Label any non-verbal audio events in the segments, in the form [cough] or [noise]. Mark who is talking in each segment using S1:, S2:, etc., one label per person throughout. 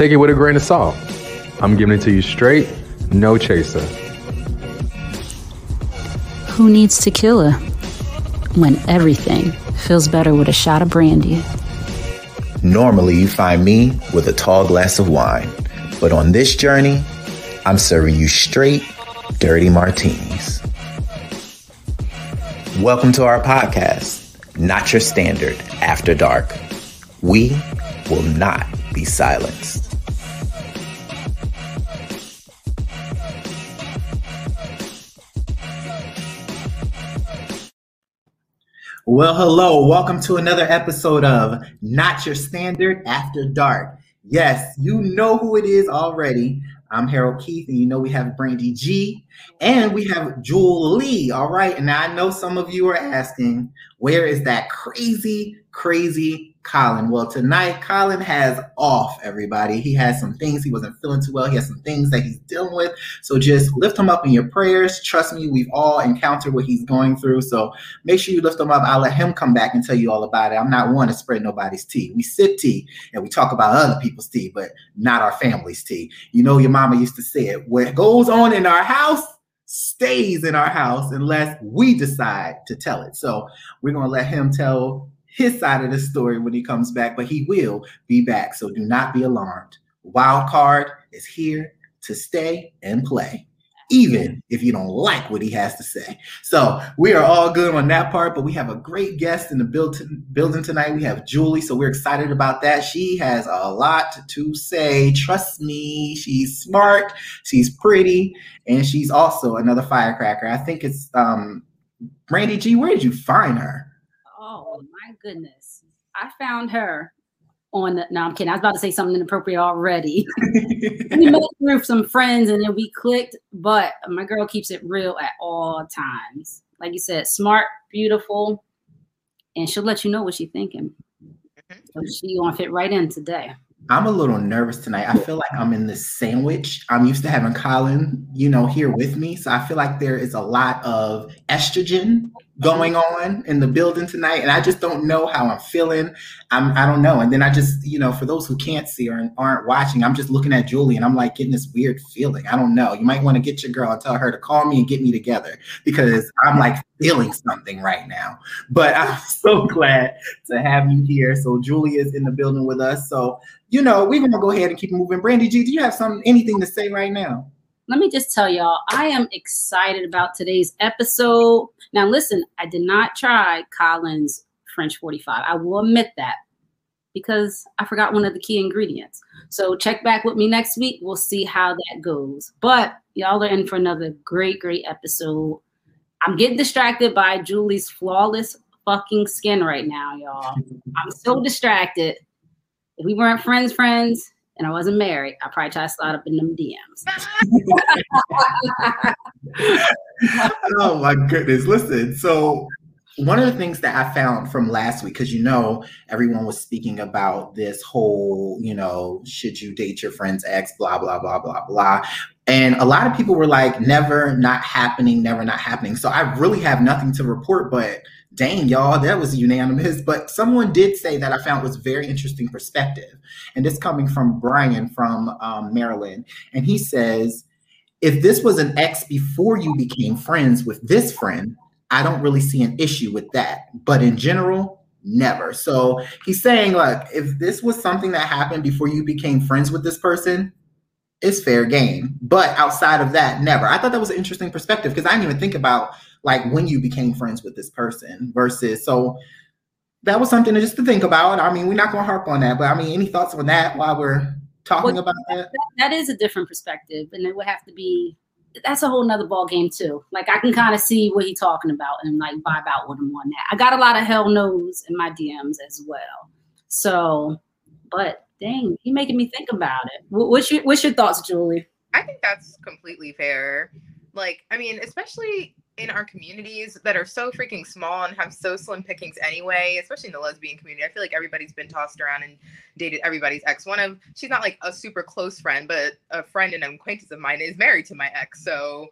S1: take it with a grain of salt. I'm giving it to you straight, no chaser.
S2: Who needs tequila when everything feels better with a shot of brandy?
S3: Normally, you find me with a tall glass of wine, but on this journey, I'm serving you straight, dirty martinis. Welcome to our podcast, Not Your Standard After Dark. We will not be silenced. Well, hello. Welcome to another episode of Not Your Standard After Dark. Yes, you know who it is already. I'm Harold Keith, and you know we have Brandy G and we have Jewel Lee. All right. And I know some of you are asking, where is that crazy, crazy Colin. Well, tonight Colin has off, everybody. He has some things he wasn't feeling too well. He has some things that he's dealing with. So just lift him up in your prayers. Trust me, we've all encountered what he's going through. So make sure you lift him up. I'll let him come back and tell you all about it. I'm not one to spread nobody's tea. We sip tea and we talk about other people's tea, but not our family's tea. You know, your mama used to say it. What goes on in our house stays in our house unless we decide to tell it. So we're going to let him tell his side of the story when he comes back, but he will be back. So do not be alarmed. Wild card is here to stay and play, even if you don't like what he has to say. So we are all good on that part, but we have a great guest in the building building tonight. We have Julie, so we're excited about that. She has a lot to say. Trust me, she's smart, she's pretty, and she's also another firecracker. I think it's um Brandy G. Where did you find her?
S2: Oh my goodness. I found her on the, no, I'm kidding. I was about to say something inappropriate already. [laughs] we met through some friends and then we clicked, but my girl keeps it real at all times. Like you said, smart, beautiful, and she'll let you know what she's thinking. Mm-hmm. So she gonna fit right in today.
S3: I'm a little nervous tonight. I feel like I'm in this sandwich. I'm used to having Colin, you know, here with me. So I feel like there is a lot of estrogen going on in the building tonight and i just don't know how i'm feeling. I'm i don't know. And then i just you know for those who can't see or aren't watching i'm just looking at julie and i'm like getting this weird feeling. I don't know. You might want to get your girl and tell her to call me and get me together because i'm like feeling something right now. But i'm [laughs] so glad to have you here. So julie is in the building with us. So you know we're gonna go ahead and keep moving. Brandy g do you have some anything to say right now
S2: let me just tell y'all, I am excited about today's episode. Now, listen, I did not try Colin's French 45. I will admit that because I forgot one of the key ingredients. So check back with me next week. We'll see how that goes. But y'all are in for another great, great episode. I'm getting distracted by Julie's flawless fucking skin right now, y'all. I'm so distracted. If we weren't friends, friends, and I wasn't married, I probably try to slide up in them DMs. [laughs]
S3: oh my goodness. Listen, so one of the things that I found from last week, because you know, everyone was speaking about this whole, you know, should you date your friend's ex, blah, blah, blah, blah, blah. And a lot of people were like, never not happening, never not happening. So I really have nothing to report, but dang, y'all, that was unanimous. But someone did say that I found was very interesting perspective. And this coming from Brian from um, Maryland. And he says, if this was an ex before you became friends with this friend, I don't really see an issue with that. But in general, never. So he's saying, like, if this was something that happened before you became friends with this person, it's fair game. But outside of that, never. I thought that was an interesting perspective because I didn't even think about like when you became friends with this person versus so that was something to just to think about. I mean, we're not going to harp on that, but I mean, any thoughts on that while we're talking well, about that?
S2: That is a different perspective, and it would have to be. That's a whole nother ball game too. Like I can kind of see what he's talking about and like vibe out with him on that. I got a lot of hell knows in my DMs as well. So, but dang, he making me think about it. What's your What's your thoughts, Julie?
S4: I think that's completely fair. Like, I mean, especially in our communities that are so freaking small and have so slim pickings anyway, especially in the lesbian community. I feel like everybody's been tossed around and dated everybody's ex. One of she's not like a super close friend, but a friend and an acquaintance of mine is married to my ex. So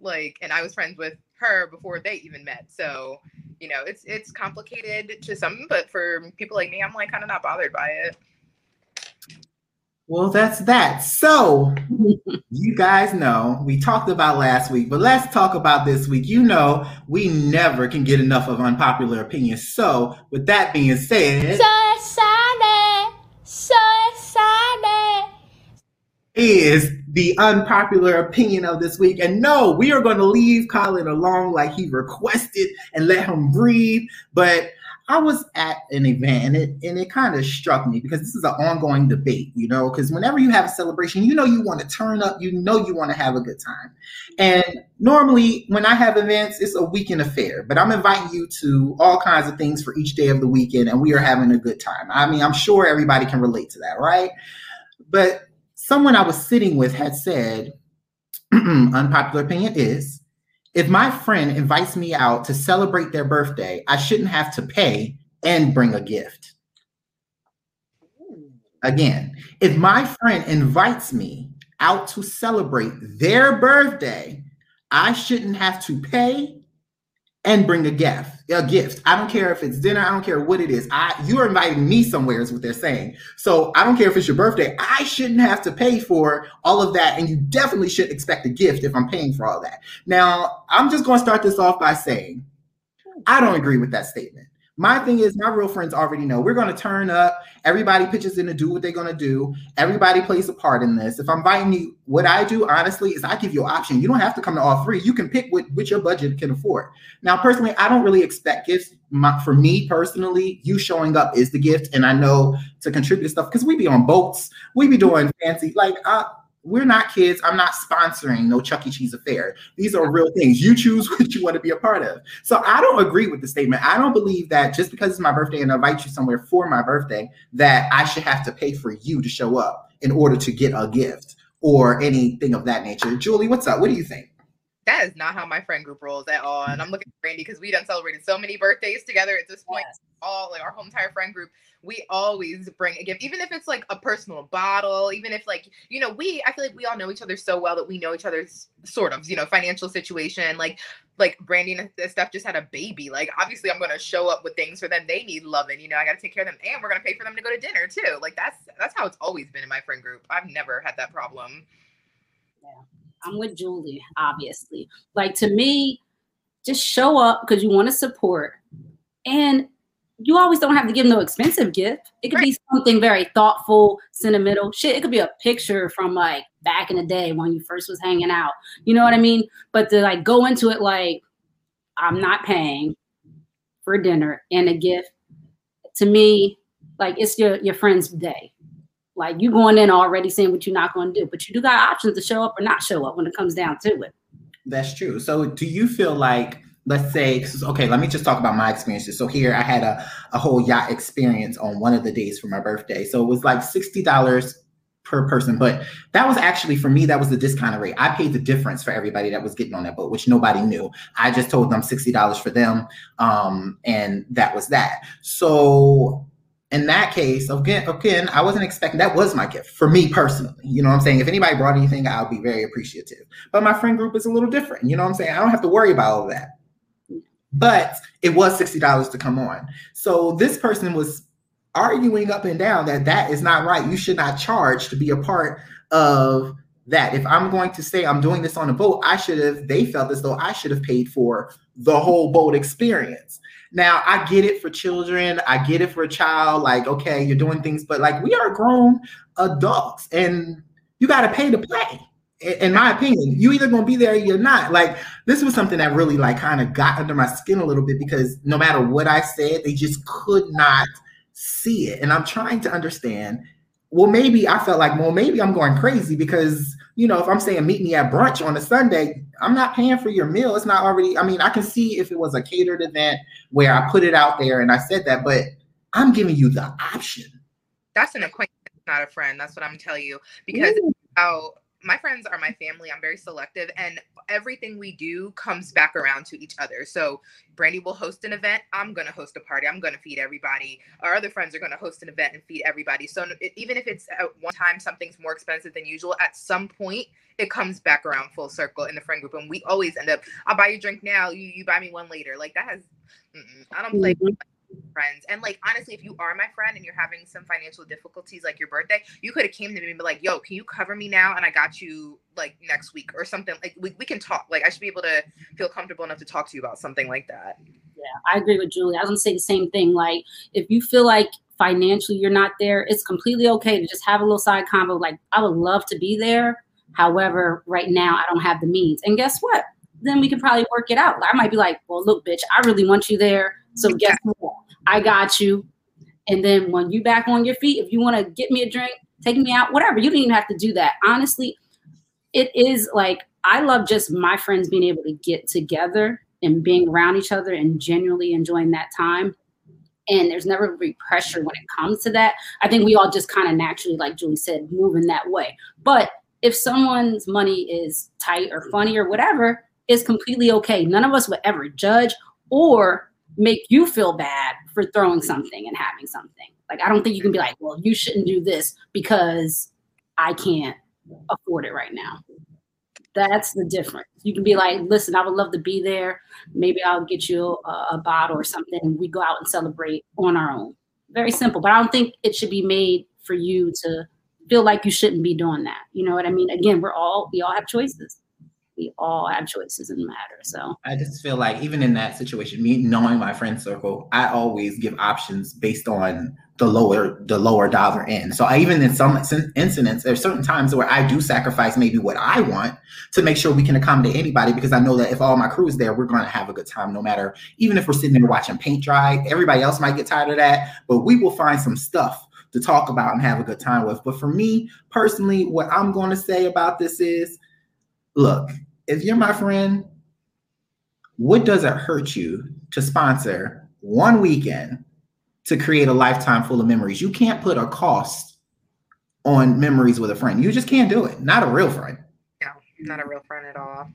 S4: like and I was friends with her before they even met. So, you know, it's it's complicated to some, but for people like me, I'm like kind of not bothered by it.
S3: Well, that's that. So, you guys know we talked about last week, but let's talk about this week. You know, we never can get enough of unpopular opinions. So, with that being said,
S5: So excited. So excited.
S3: is the unpopular opinion of this week. And no, we are going to leave Colin alone like he requested and let him breathe. But I was at an event and it and it kind of struck me because this is an ongoing debate, you know, because whenever you have a celebration, you know you want to turn up, you know you want to have a good time. And normally when I have events, it's a weekend affair, but I'm inviting you to all kinds of things for each day of the weekend and we are having a good time. I mean, I'm sure everybody can relate to that, right? But someone I was sitting with had said, [clears throat] unpopular opinion is if my friend invites me out to celebrate their birthday, I shouldn't have to pay and bring a gift. Again, if my friend invites me out to celebrate their birthday, I shouldn't have to pay and bring a gift. A gift. I don't care if it's dinner. I don't care what it is. I you're inviting me somewhere is what they're saying. So I don't care if it's your birthday. I shouldn't have to pay for all of that, and you definitely should expect a gift if I'm paying for all that. Now I'm just going to start this off by saying I don't agree with that statement. My thing is, my real friends already know we're going to turn up. Everybody pitches in to do what they're going to do. Everybody plays a part in this. If I'm inviting you, what I do honestly is I give you an option. You don't have to come to all three. You can pick what, what your budget can afford. Now, personally, I don't really expect gifts. My, for me personally, you showing up is the gift, and I know to contribute stuff because we be on boats, we be doing fancy like. Uh, we're not kids. I'm not sponsoring no Chuck E. Cheese affair. These are real things. You choose [laughs] what you want to be a part of. So I don't agree with the statement. I don't believe that just because it's my birthday and I invite you somewhere for my birthday, that I should have to pay for you to show up in order to get a gift or anything of that nature. Julie, what's up? What do you think?
S4: That is not how my friend group rolls at all. And I'm looking at Brandy because we done celebrated so many birthdays together at this point.
S2: Yes.
S4: All like our whole entire friend group, we always bring a gift, even if it's like a personal bottle, even if like, you know, we I feel like we all know each other so well that we know each other's sort of, you know, financial situation. Like like Brandy and Steph just had a baby. Like obviously I'm gonna show up with things for them. They need loving, you know, I gotta take care of them and we're gonna pay for them to go to dinner too. Like that's that's how it's always been in my friend group. I've never had that problem.
S2: Yeah, I'm with Julie, obviously. Like to me, just show up because you want to support. And you always don't have to give no expensive gift. It could be something very thoughtful, sentimental. Shit, it could be a picture from like back in the day when you first was hanging out. You know what I mean? But to like go into it like I'm not paying for dinner and a gift, to me, like it's your your friend's day. Like you going in already saying what you're not going to do, but you do got options to show up or not show up when it comes down to it.
S3: That's true. So do you feel like let's say okay let me just talk about my experiences. So here i had a, a whole yacht experience on one of the days for my birthday. So it was like $60 per person but that was actually for me that was the discounted rate. I paid the difference for everybody that was getting on that boat which nobody knew. I just told them $60 for them um, and that was that. So in that case again again i wasn't expecting that was my gift for me personally. You know what i'm saying? If anybody brought anything i'll be very appreciative. But my friend group is a little different. You know what i'm saying? I don't have to worry about all that but it was $60 to come on. So this person was arguing up and down that that is not right. You should not charge to be a part of that. If I'm going to say I'm doing this on a boat, I should have, they felt as though I should have paid for the whole boat experience. Now, I get it for children, I get it for a child. Like, okay, you're doing things, but like we are grown adults and you got to pay to play in my opinion, you either gonna be there or you're not. Like this was something that really like kind of got under my skin a little bit because no matter what I said, they just could not see it. And I'm trying to understand. Well, maybe I felt like, well, maybe I'm going crazy because you know, if I'm saying meet me at brunch on a Sunday, I'm not paying for your meal. It's not already. I mean, I can see if it was a catered event where I put it out there and I said that, but I'm giving you the option.
S4: That's an acquaintance, not a friend. That's what I'm telling you because mm.
S2: Ooh.
S4: how my friends are my family. I'm very selective, and everything we do comes back around to each other. So, Brandy will host an event. I'm going to host a party. I'm going to feed everybody. Our other friends are going to host an event and feed everybody. So, it, even if it's at one time something's more expensive than usual, at some point it comes back around full circle in the friend group, and we always end up. I'll buy you a drink now. You you buy me one later. Like that has. I don't play. Mm-hmm. Friends. And like honestly, if you are my friend and you're having some financial difficulties, like your birthday, you could have came to me and be like, "Yo, can you cover me now?" And I got you like next week or something. Like we, we can talk. Like I should be able to feel comfortable enough to talk to you about something like that.
S2: Yeah, I agree with Julie. I was gonna say the same thing. Like, if you feel like financially you're not there, it's completely okay to just have a little side combo. Like, I would love to be there. However, right now I don't have the means. And guess what? Then we can probably work it out. I might be like, well, look, bitch, I really want you there. So guess what? I got you. And then when you back on your feet, if you want to get me a drink, take me out, whatever, you don't even have to do that. Honestly, it is like I love just my friends being able to get together and being around each other and genuinely enjoying that time. And there's never really pressure when it comes to that. I think we all just kind of naturally, like Julie said, move in that way. But if someone's money is tight or funny or whatever, it's completely okay. None of us would ever judge or make you feel bad for throwing something and having something. Like I don't think you can be like, well, you shouldn't do this because I can't afford it right now. That's the difference. You can be like, listen, I would love to be there. Maybe I'll get you a, a bottle or something, and we go out and celebrate on our own. Very simple, but I don't think it should be made for you to feel like you shouldn't be doing that. You know what I mean? Again, we're all we all have choices. We all have choices in the matter. So
S3: I just feel like even in that situation, me knowing my friend circle, I always give options based on the lower the lower dollar end. So I even in some incidents, there's certain times where I do sacrifice maybe what I want to make sure we can accommodate anybody because I know that if all my crew is there, we're going to have a good time no matter even if we're sitting there watching paint dry. Everybody else might get tired of that, but we will find some stuff to talk about and have a good time with. But for me personally, what I'm going to say about this is look, if you're my friend, what does it hurt you to sponsor one weekend to create a lifetime full of memories? You can't put a cost on memories with a friend. You just can't do it. Not a real friend.
S4: No, not a real friend at all.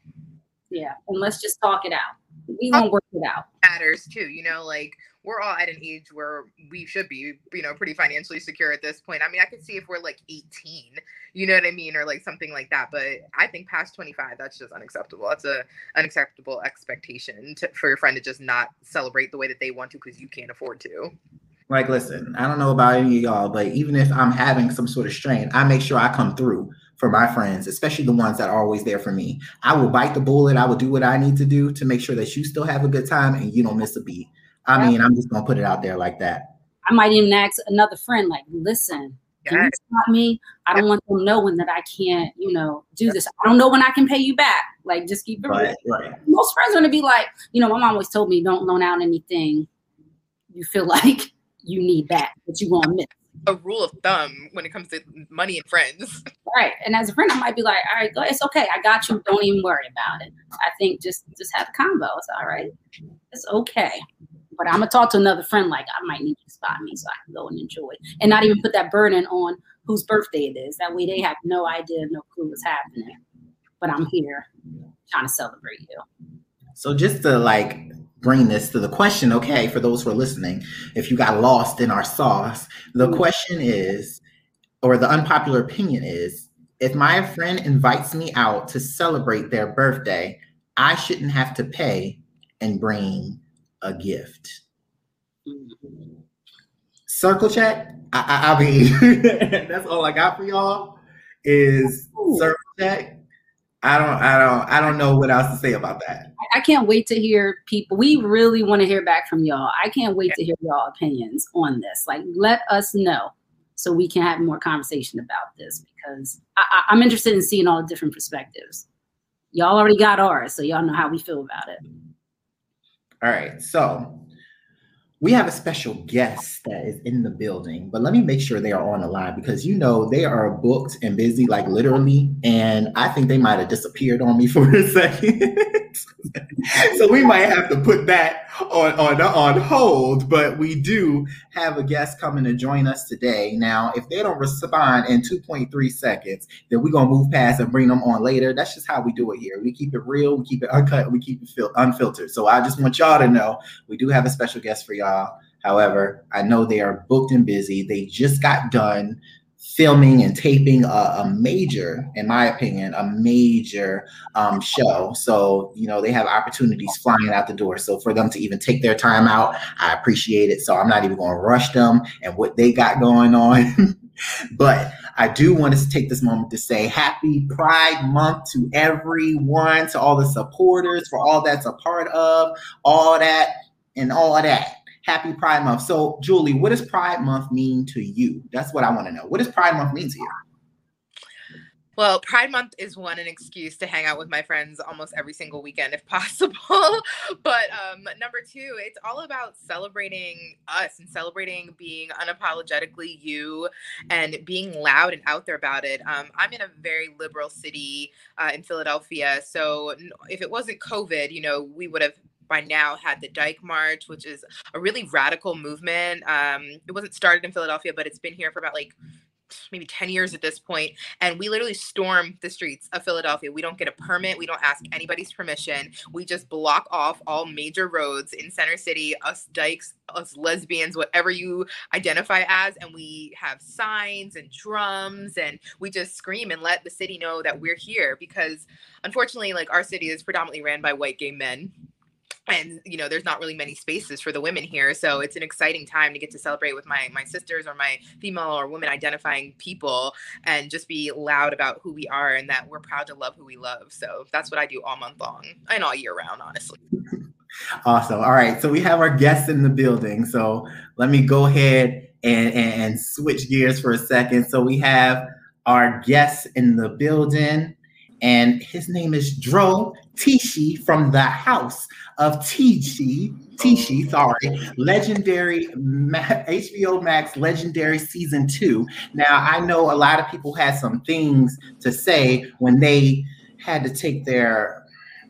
S2: Yeah, and let's just talk it out. We won't work it out.
S4: Matters too, you know, like we're all at an age where we should be, you know, pretty financially secure at this point. I mean, I could see if we're like 18, you know what I mean, or like something like that. But I think past 25, that's just unacceptable. That's a unacceptable expectation to, for your friend to just not celebrate the way that they want to because you can't afford to.
S3: Like, listen, I don't know about any of y'all, but even if I'm having some sort of strain, I make sure I come through for my friends, especially the ones that are always there for me. I will bite the bullet. I will do what I need to do to make sure that you still have a good time and you don't miss a beat. I mean, I'm just gonna put it out there like that.
S2: I might even ask another friend, like, listen, can you stop me? I don't want them knowing that I can't, you know, do this. I don't know when I can pay you back. Like, just keep it
S3: Right,
S2: real.
S3: right.
S2: Most friends are gonna be like, you know, my mom always told me, don't loan out anything you feel [laughs] like you need back, but you won't miss.
S4: A rule of thumb when it comes to money and friends. [laughs]
S2: Right. And as a friend, I might be like, all right, go, it's okay. I got you. Don't even worry about it. I think just just have a combo. It's all right. It's okay. But I'm gonna talk to another friend like I might need you to spot me so I can go and enjoy and not even put that burden on whose birthday it is. That way they have no idea, no clue what's happening. But I'm here trying to celebrate you.
S3: So just to like bring this to the question, okay, for those who are listening, if you got lost in our sauce, the mm-hmm. question is, or the unpopular opinion is, if my friend invites me out to celebrate their birthday, I shouldn't have to pay and bring a gift. Mm-hmm. Circle check. I, I, I mean, [laughs] that's all I got for y'all. Is circle check. I don't, I don't, I don't know what else to say about that.
S2: I can't wait to hear people. We really want to hear back from y'all. I can't wait to hear y'all opinions on this. Like, let us know so we can have more conversation about this because I, I, I'm interested in seeing all the different perspectives. Y'all already got ours, so y'all know how we feel about it.
S3: All right, so we have a special guest that is in the building, but let me make sure they are on the line because you know they are booked and busy, like literally, and I think they might have disappeared on me [laughs] for a second. [laughs] so we might have to put that on, on on hold. But we do have a guest coming to join us today. Now, if they don't respond in 2.3 seconds, then we're gonna move past and bring them on later. That's just how we do it here. We keep it real, we keep it uncut, we keep it fil- unfiltered. So I just want y'all to know we do have a special guest for y'all. However, I know they are booked and busy. They just got done filming and taping a, a, major, in my opinion, a major um, show. So, you know, they have opportunities flying out the door. So for them to even take their time out, I appreciate it. So I'm not even going to rush them and what they got going on. [laughs] but I do want to take this moment to say happy Pride Month to everyone, to all the supporters, for all that's a part of, all that, and all that. Happy Pride Month. So, Julie, what does Pride Month mean to you? That's what I want to know. What does Pride Month mean to you?
S4: Well, Pride Month is one an excuse to hang out with my friends almost every single weekend if [laughs] possible. but um, number two, it's all about celebrating us and celebrating being unapologetically you and being loud and out there about it. Um, I'm in a very liberal city uh, in Philadelphia. So if it wasn't COVID, you know, we would have by now had the Dyke March, which is a really radical movement. Um, it wasn't started in Philadelphia, but it's been here for about like maybe 10 years at this point and we literally storm the streets of philadelphia we don't get a permit we don't ask anybody's permission we just block off all major roads in center city us dykes us lesbians whatever you identify as and we have signs and drums and we just scream and let the city know that we're here because unfortunately like our city is predominantly ran by white gay men and you know there's not really many spaces for the women here so it's an exciting time to get to celebrate with my my sisters or my female or women identifying people and just be loud about who we are and that we're proud to love who we love. So that's what i do all month long and all year round honestly. [laughs]
S3: Awesome. All right. So we have our guests in the building. So let me go ahead and, and, and switch gears for a second. So we have our guests in the building and his name is Dro Tishi from the house of Tishi. Tishi, sorry, legendary HBO Max legendary season two. Now, I know a lot of people had some things to say when they had to take their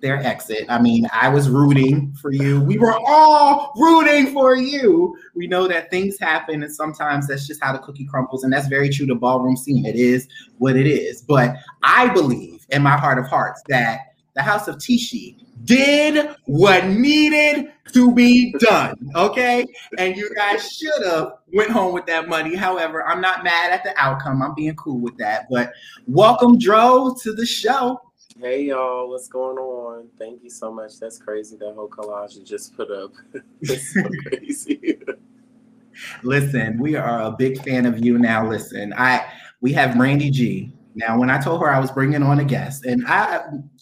S3: their exit. I mean, I was rooting for you. We were all rooting for you. We know that things happen, and sometimes that's just how the cookie crumbles, and that's very true to ballroom scene. It is what it is. But I believe in my heart of hearts that the House of Tishi did what needed to be done. Okay. And you guys should have went home with that money. However, I'm not mad at the outcome. I'm being cool with that. But welcome, Dro, to the show.
S6: Hey y'all, what's going on? Thank you so much. That's crazy. That whole collage you just put up. [laughs] So [laughs] crazy.
S3: listen, we are a big fan of you. Now, listen, I we have Brandy G. Now, when I told her I was bringing on a guest, and I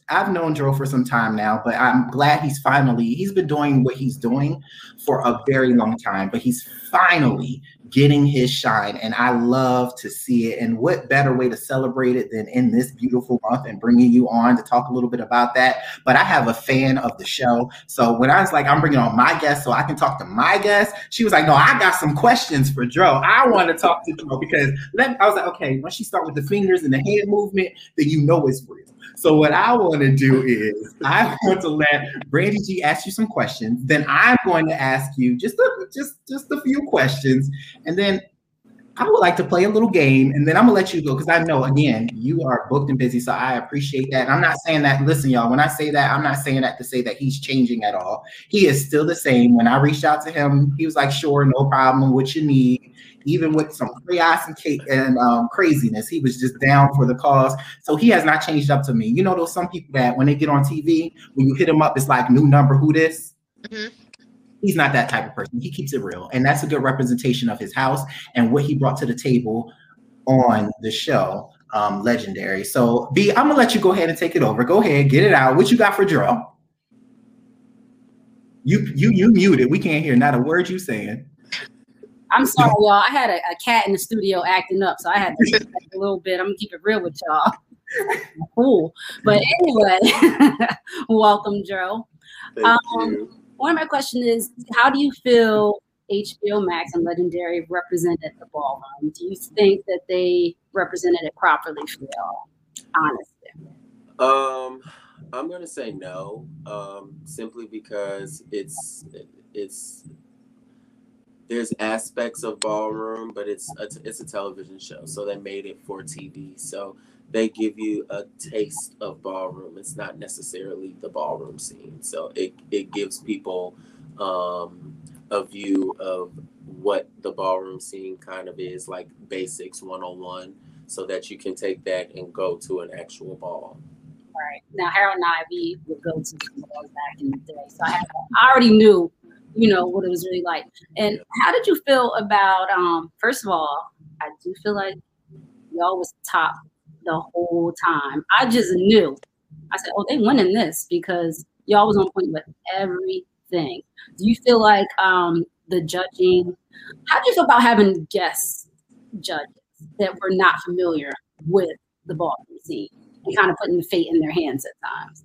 S3: I've known Joe for some time now, but I'm glad he's finally he's been doing what he's doing for a very long time, but he's finally getting his shine and I love to see it. And what better way to celebrate it than in this beautiful month and bringing you on to talk a little bit about that. But I have a fan of the show. So when I was like, I'm bringing on my guest so I can talk to my guest, she was like, no, I got some questions for Joe. I want to talk to Joe because let, I was like, okay, once she start with the fingers and the hand movement, then you know it's real. So what I want to do is I want to let Brandy G ask you some questions. Then I'm going to ask you just a, just just a few questions, and then I would like to play a little game, and then I'm gonna let you go because I know again you are booked and busy, so I appreciate that. And I'm not saying that. Listen, y'all, when I say that, I'm not saying that to say that he's changing at all. He is still the same. When I reached out to him, he was like, "Sure, no problem. What you need." Even with some chaos and, and um, craziness, he was just down for the cause. So he has not changed up to me. You know, those some people that when they get on TV, when you hit them up, it's like new number, who this? Mm-hmm. He's not that type of person. He keeps it real, and that's a good representation of his house and what he brought to the table on the show. Um, legendary. So B, I'm gonna let you go ahead and take it over. Go ahead, get it out. What you got for Dro? You you you muted. We can't hear not a word you saying.
S2: I'm sorry, y'all. I had a, a, cat in the studio acting up, so I had to [laughs] a little bit. I'm gonna keep it real with y'all. [laughs] cool. But anyway, [laughs] welcome, Joe. Thank Um, one of my questions is how do you feel HBO Max and Legendary represented the ballroom? Do you think that they represented it properly for y'all? Honestly.
S6: Um, I'm gonna say no. Um, simply because it's it's there's aspects of ballroom, but it's a, it's a television show, so they made it for TV. So they give you a taste of ballroom. It's not necessarily the ballroom scene. So it it gives people um, a view of what the ballroom scene kind of is, like basics 101, so that you can take that and go to an actual ball.
S2: Right. Now, Harold and I, we would go to some balls back in the day. So I, I already knew, you know, what it was really like. And how did you feel about, um, first of all, I do feel like y'all was top the whole time. I just knew. I said, oh, they winning this because y'all was on point with everything. Do you feel like um, the judging, how do you feel about having guest judges that were not familiar with the ballroom scene? and kind of putting the fate in their hands at times.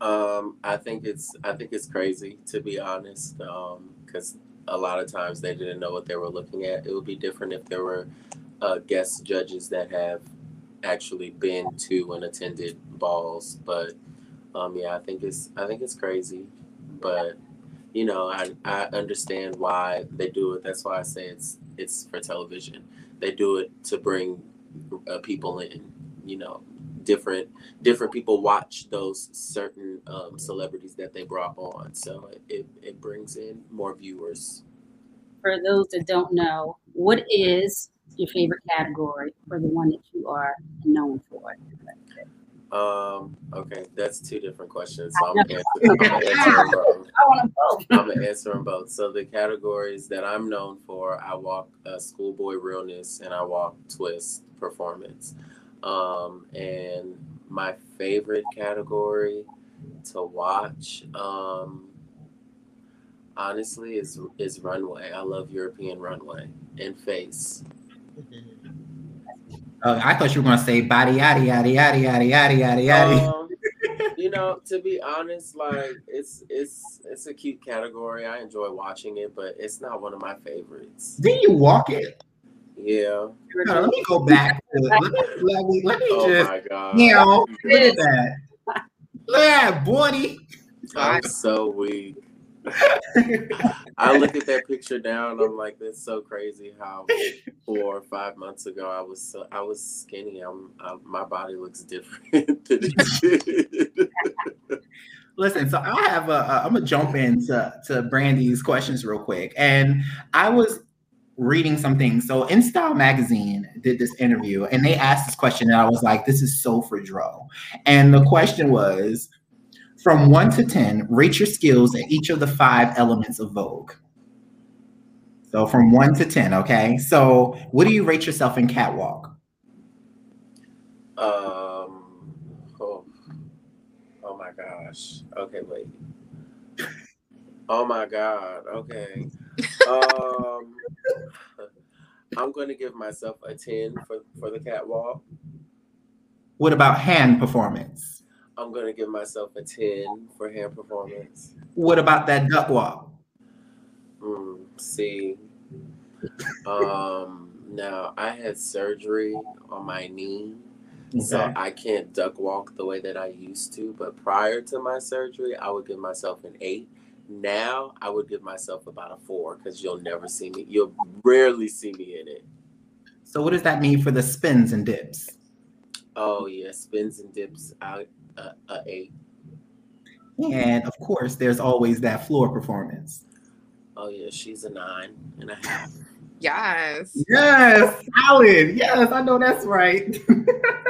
S6: Um, I think it's I think it's crazy to be honest, because um, a lot of times they didn't know what they were looking at. It would be different if there were uh, guest judges that have actually been to and attended balls, but um, yeah, I think it's I think it's crazy, but you know I I understand why they do it. That's why I say it's it's for television. They do it to bring uh, people in. You know, different different people watch those certain um, celebrities that they brought on so it, it brings in more viewers
S2: for those that don't know what is your favorite category or the one that you are known for
S6: um okay that's two different questions so i'm gonna answer, I'm answer them both. [laughs]
S2: I want them both.
S6: I'm gonna answer them both. So the categories that I'm known for, I walk uh, schoolboy realness and I walk twist performance. Um, and my favorite category to watch, um, honestly, is is runway. I love European runway and face.
S3: Uh, I thought you were gonna say body yada yada yada yada yada yada yada.
S6: Um, [laughs] you know, to be honest, like it's it's it's a cute category. I enjoy watching it, but it's not one of my favorites.
S3: Did you walk it?
S6: Yeah.
S3: No, let me go back. To, let me let me, let me
S6: Oh
S3: just
S6: my god.
S3: you know look at that. Look at that, boy.
S6: I'm so weak. [laughs] I look at that picture now and I'm like, that's so crazy how four or five months ago I was so I was skinny. I'm I, my body looks different. [laughs] than it did.
S3: Listen, so I have a, a I'm gonna jump into to Brandy's questions real quick, and I was reading something. So In Style Magazine did this interview, and they asked this question, and I was like, "This is so for Dro." And the question was, from one to ten, rate your skills at each of the five elements of Vogue. So from one to ten, okay. So what do you rate yourself in catwalk?
S6: um oh, oh my gosh. Okay, wait. Oh my god. Okay. Um I'm going to give myself a 10 for, for the catwalk.
S3: What about hand performance?
S6: I'm going to give myself a 10 for hand performance.
S3: What about that duck walk?
S6: Mm, see, um, now I had surgery on my knee, so I can't duck walk the way that I used to. But prior to my surgery, I would give myself an eight. Now I would give myself about a four because you'll never see me. You'll rarely see me in it.
S3: So what does that mean for the spins and dips?
S6: Oh yeah, spins and dips. I uh, a eight.
S3: And of course, there's always that floor performance.
S6: Oh yeah, she's a nine and a half.
S4: Yes.
S3: Yes, Alan. Yes, I know that's right.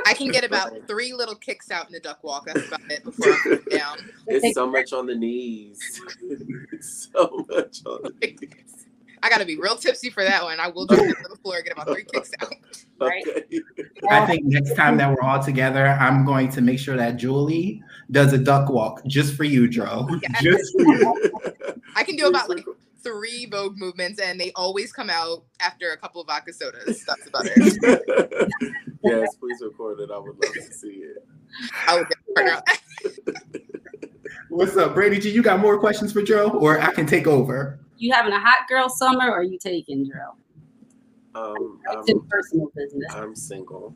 S4: I can get about [laughs] three little kicks out in the duck walk. That's about it before I put down. [laughs]
S6: It's so much on the knees. So much on the knees.
S4: I got to be real tipsy for that one. I will just get to the floor and get about three kicks out. [laughs]
S2: Right.
S6: Okay.
S3: I think next time that we're all together, I'm going to make sure that Julie does a duck walk just for you, Dro.
S4: Yes.
S3: Just for you.
S4: I can do about like three Vogue movements, and they always come out after a couple of vodka sodas. That's about it. [laughs]
S6: yes, please record it. I would love to see it.
S4: I would get a out. [laughs]
S3: What's up, Brandy G? You got more questions for Joe, or I can take over?
S2: You having a hot girl summer or are you taking Joe?
S6: Um,
S2: It's
S6: I'm,
S2: personal business.
S6: I'm single.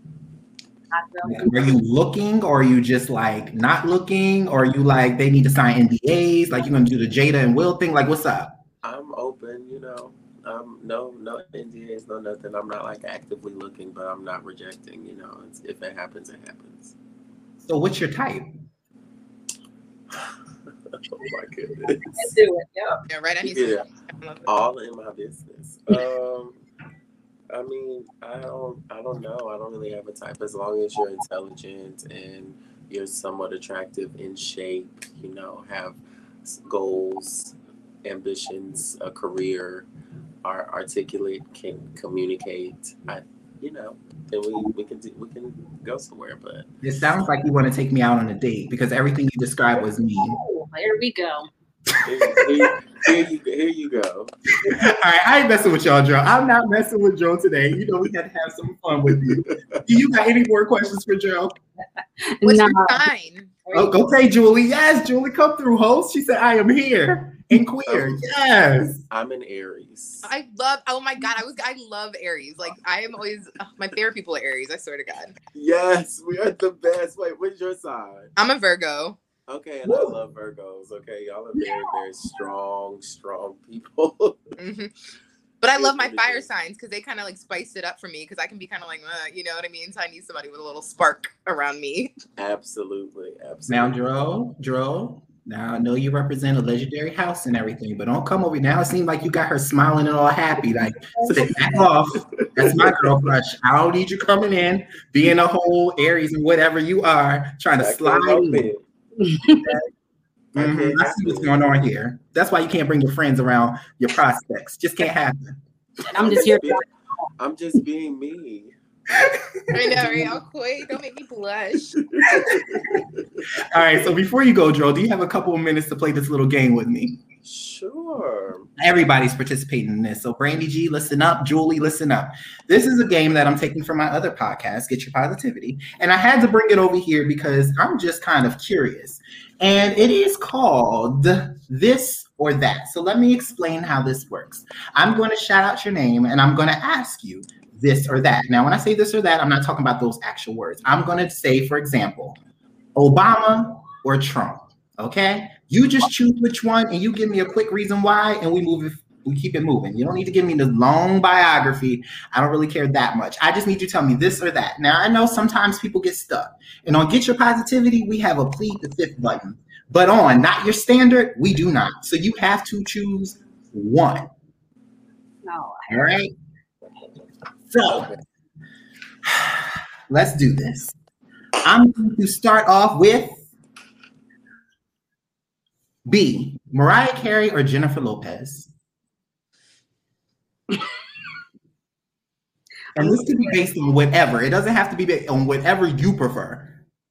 S3: Are you looking, or are you just like not looking, or are you like they need to sign NDAs? Like you're gonna do the Jada and Will thing? Like what's up?
S6: I'm open, you know. Um, no, no NDAs, no nothing. I'm not like actively looking, but I'm not rejecting. You know, it's, if it happens, it happens.
S3: So what's your type? [laughs]
S6: oh my goodness.
S2: Do it. Yeah.
S4: Yeah, right. I need
S6: Yeah.
S4: some I
S6: all in my business. Um, I mean, I don't, I don't know. I don't really have a type. As long as you're intelligent and you're somewhat attractive in shape, you know, have goals, ambitions, a career, are articulate, can communicate. I, you know, then we we can do, we can go somewhere. But
S3: It sounds like you want to take me out on a date because everything you described was me.
S2: Oh, here we go.
S6: here, here, here you here you go. [laughs]
S3: All right, I ain't messing with y'all, Joe. I'm not messing with Joe today. You know we had to have some fun with you. Do you got any more questions for Joe?
S4: What's
S2: Nah.
S4: your sign?
S3: Oh, okay, Julie. Yes, Julie, come through, host. She said, "I am here and queer." Yes.
S6: I'm an Aries.
S4: I love. Oh my god, I was. I love Aries. Like I am always. ugh, my favorite people are Aries. I swear to God.
S6: Yes, we are the best. Wait, what's your sign?
S4: I'm a Virgo.
S6: Okay, and I love Virgos. Okay, y'all are very, very strong, strong people. [laughs]
S4: hmm But I love my fire signs because they kind of like spice it up for me because I can be kind of like, uh, you know what I mean. So I need somebody with a little spark around me.
S6: absolutely, [laughs] absolutely.
S3: Now, Dro, Dro. Now I know you represent a legendary house and everything, but don't come over now. It seems like you got her smiling and all happy. Like, so they back off. That's my girl crush. I don't need you coming in, being a whole Aries and whatever you are, trying to
S6: I
S3: slide in. [laughs] [laughs]
S6: it. I mm-hmm.
S3: I see what's going on here. That's why you can't bring your friends around your prospects. Just can't happen.
S2: And I'm just here.
S6: I'm just being me. [laughs]
S4: I know, right? I'll quit. Don't make me blush. [laughs]
S3: All right. So before you go, Dro, do you have a couple of minutes to play this little game with me?
S6: Sure.
S3: Everybody's participating in this. So Brandy G, listen up. Julie, listen up. This is a game that I'm taking from my other podcast, Get Your Positivity. And I had to bring it over here because I'm just kind of curious. And it is called This or That. So let me explain how this works. I'm going to shout out your name and I'm going to ask you this or that. Now, when I say this or that, I'm not talking about those actual words. I'm going to say, for example, Obama or Trump. Okay? You just choose which one and you give me a quick reason why, and we move it, we keep it moving. You don't need to give me the long biography. I don't really care that much. I just need you to tell me this or that. Now I know sometimes people get stuck. And on Get Your Positivity, we have a plead the fifth button. But on not your standard, we do not. So you have to choose one.
S2: No,
S3: All right. So let's do this. I'm going to start off with B. Mariah Carey or Jennifer Lopez. [laughs] and this can be based on whatever. It doesn't have to be based on whatever you prefer.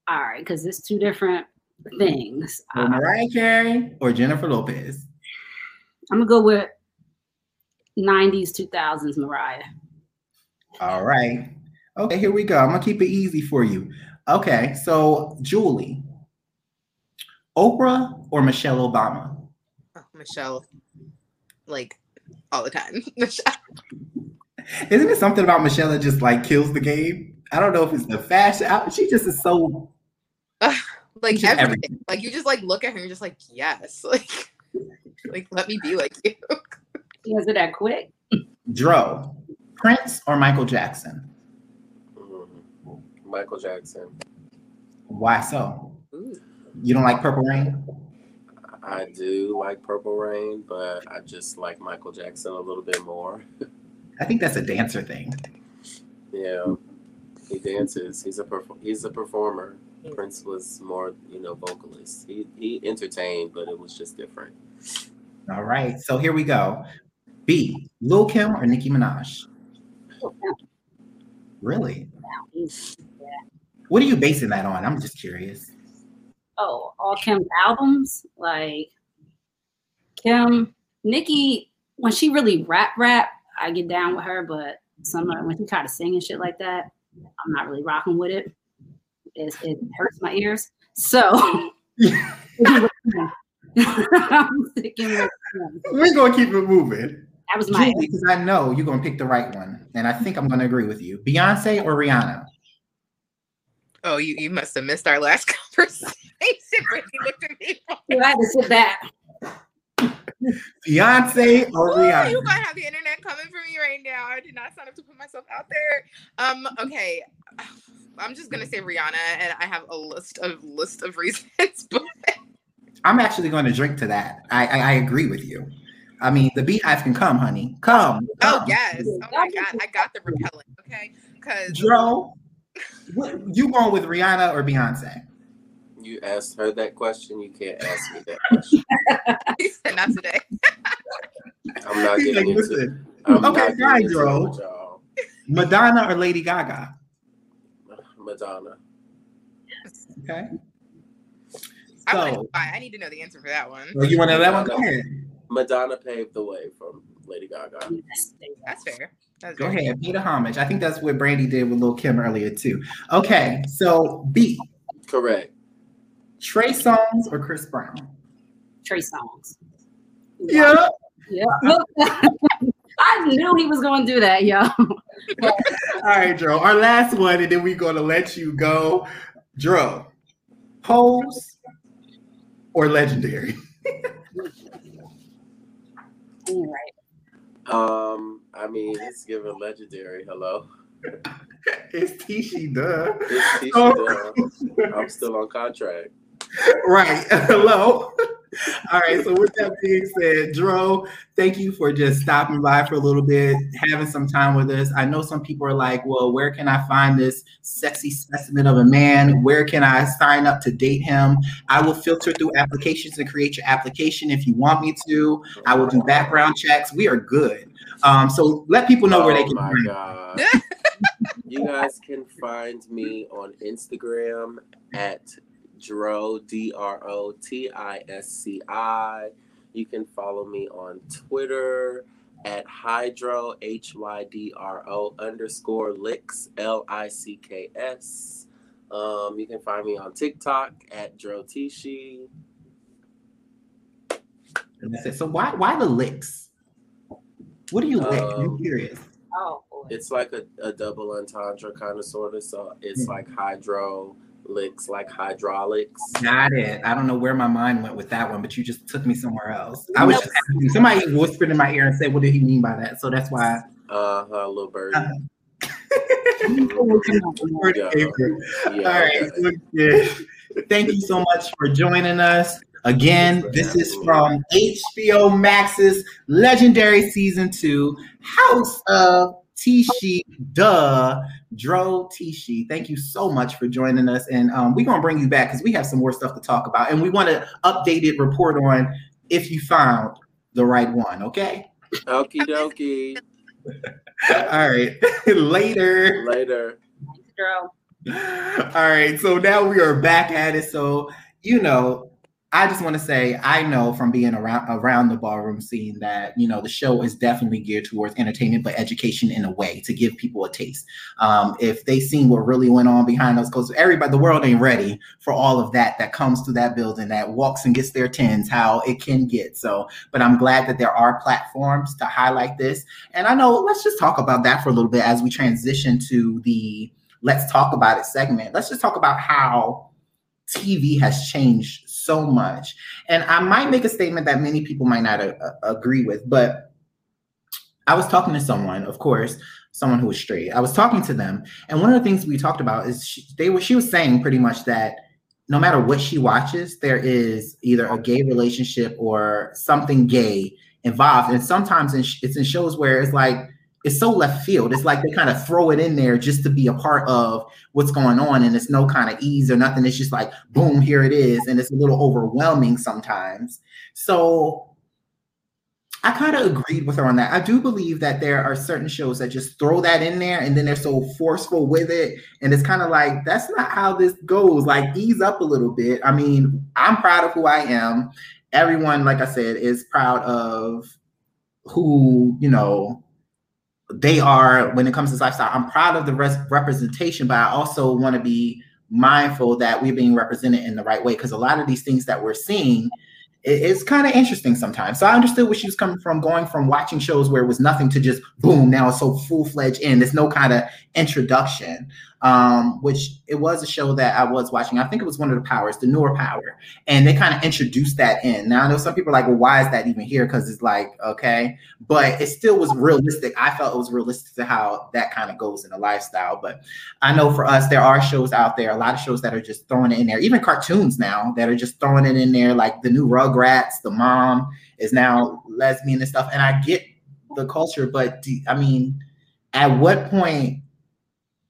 S2: all right, because it's two different things.
S3: So
S2: Uh,
S3: Mariah Carey or Jennifer Lopez.
S2: I'm gonna go with '90s, 2000s Mariah.
S3: All right. Okay, here we go. I'm gonna keep it easy for you. Okay, so Julie, Oprah or Michelle Obama?
S4: Oh, Michelle, like all the time. [laughs] Michelle.
S3: Isn't it something about Michelle that just like kills the game? I don't know if it's the fashion. I- She just is so. [laughs]
S4: like everything.
S3: everything.
S4: Like you just like look at her and just like, yes. [laughs] Like like let me be like you.
S2: Was it that quick.
S3: Dro, Prince or Michael Jackson?
S6: Mhm. Michael Jackson.
S3: Why so?
S4: Ooh.
S3: You don't like Purple Rain?
S6: I do like Purple Rain, but I just like Michael Jackson a little bit more.
S3: I think that's a dancer thing.
S6: Yeah, he dances. He's a perf- he's a performer. Prince was more, you know, vocalist. He he entertained, but it was just different.
S3: All right, so here we go. B. Lil Kim or Nicki Minaj? Really? What are you basing that on? I'm just curious.
S2: Oh, all Kim's albums, like Kim, Nikki, when she really rap rap, I get down with her, but some when she kind of singing shit like that, I'm not really rocking with it. It, it hurts my ears. So I'm sticking with Kim.
S3: We're gonna keep it moving.
S2: That was my
S3: because I know you're gonna pick the right one, and I think I'm gonna agree with you. Beyonce or Rihanna?
S4: Oh, you, you must have missed our last [laughs] conversation. when you looked at me.
S2: I had to sit back.
S3: Beyonce or Rihanna?
S4: you gotta have the internet coming for me right now. I did not sign up to put myself out there. Um, okay. I'm just gonna say Rihanna, and I have a list of list of [laughs] reasons. But
S3: I'm actually going to drink to that. I, I I agree with you. I mean, the beehive can come, honey. Come.
S4: Oh yes. Oh my god, I got the repellent. Okay, because
S3: Dro, what, you going with Rihanna or Beyonce?
S6: You asked her that question. You can't ask me that [laughs] question.
S4: he said not today.
S6: I'm not
S3: He's like,
S6: getting into.
S3: listen,
S6: I'm
S3: Okay,
S6: not getting
S3: fine,
S6: into
S3: Dro.
S6: it with y'all.
S3: Madonna or Lady Gaga? [sighs]
S6: Madonna.
S3: Okay.
S4: I want
S3: So,
S4: to. I need to know the answer for that one.
S3: well, you want to that one? Go ahead.
S6: Madonna paved the way from Lady Gaga.
S4: That's fair. That's
S3: Go
S4: fair.
S3: ahead. Pay the homage. I think that's what Brandy did with Lil Kim earlier too. Okay. So B.
S6: Correct.
S3: Trey Songz or Chris Brown?
S2: Trey Songz.
S3: Yeah.
S2: Yeah. Look, [laughs] I knew he was going to do that, yo. [laughs]
S3: All right, Dro. Our last one, and then we're gonna let you go. Dro. Pose or legendary? [laughs]
S2: You're.
S6: Um, I mean, it's given legendary. Hello. [laughs]
S3: It's Tisci, duh.
S6: It's Tisci
S3: Oh.
S6: Dub. I'm still on contract.
S3: Right. [laughs] Hello. All right. So with that being said, Dro, thank you for just stopping by for a little bit, having some time with us. I know some people are like, well, where can I find this sexy specimen of a man? Where can I sign up to date him? I will filter through applications and create your application if you want me to. I will do background checks. We are good. Um, so let people know where they
S6: oh
S3: can
S6: my
S3: find you.
S6: god. [laughs] you guys can find me on Instagram at Dro D R O T I S C I. You can follow me on Twitter at Hydro H Y D R O underscore licks L I C K S. Um, you can find me on TikTok at Dro Tisci.
S3: And that's it. So why why the licks? What do you lick? I'm
S6: Um,
S3: curious.
S2: Oh, boy.
S6: It's like a, a double entendre kind of sort of. So it's
S3: Hmm.
S6: like hydro licks, like hydraulics.
S3: Got it. I don't know where my mind went with that one, but you just took me somewhere else. I was just asking. Somebody whispered in my ear and said, "What did he mean by that?" So that's why.
S6: Uh, huh, little bird. [laughs] Yeah.
S3: Yeah. [laughs]
S6: Yeah,
S3: All right. yeah. Thank you so much for joining us. Again, this is from HBO Max's legendary season two, House of Tisci, duh, Dro Tisci. Thank you so much for joining us. And um, we're going to bring you back because we have some more stuff to talk about. And we want to updated report on if you found the right one. Okay.
S6: Okie dokie. [laughs]
S3: All right. [laughs] Later.
S6: Later.
S2: Dro.
S3: All right, so now we are back at it. So, you know, I just want to say I know from being around around the ballroom scene that you know the show is definitely geared towards entertainment, but education in a way to give people a taste. Um, if they seen what really went on behind those, because everybody, the world ain't ready for all of that that comes to that building, that walks and gets their tens, how it can get. So, but I'm glad that there are platforms to highlight this, and I know let's just talk about that for a little bit as we transition to the let's talk about it segment. Let's just talk about how TV has changed so much. And I might make a statement that many people might not uh, agree with, but I was talking to someone, of course, someone who was straight. I was talking to them, and one of the things we talked about is she, they were she was saying pretty much that no matter what she watches, there is either a gay relationship or something gay involved. And sometimes it's in shows where it's like it's so left field. It's like they kind of throw it in there just to be a part of what's going on, and it's no kind of ease or nothing. It's just like boom, here it is, and it's a little overwhelming sometimes. So I kind of agreed with her on that. I do believe that there are certain shows that just throw that in there and then they're so forceful with it. And it's kind of like, that's not how this goes. Like, ease up a little bit. I mean, I'm proud of who I am. Everyone, like I said, is proud of who, you know, they are when it comes to lifestyle. I'm proud of the res- representation, but I also want to be mindful that we're being represented in the right way because a lot of these things that we're seeing it- it's kind of interesting sometimes. So I understood where she was coming from, going from watching shows where it was nothing to just boom, now it's so full fledged in. There's no kind of introduction, um, which it was a show that I was watching. I think it was one of the powers, the newer power, and they kind of introduced that in. Now I know some people are like, well, why is that even here? Because it's like, okay, but it still was realistic. I felt it was realistic to how that kind of goes in the lifestyle. But I know for us, there are shows out there, a lot of shows that are just throwing it in there, even cartoons now that are just throwing it in there, like the new Rugrats, the mom. is now lesbian and stuff. And I get the culture, but do, I mean, at what point?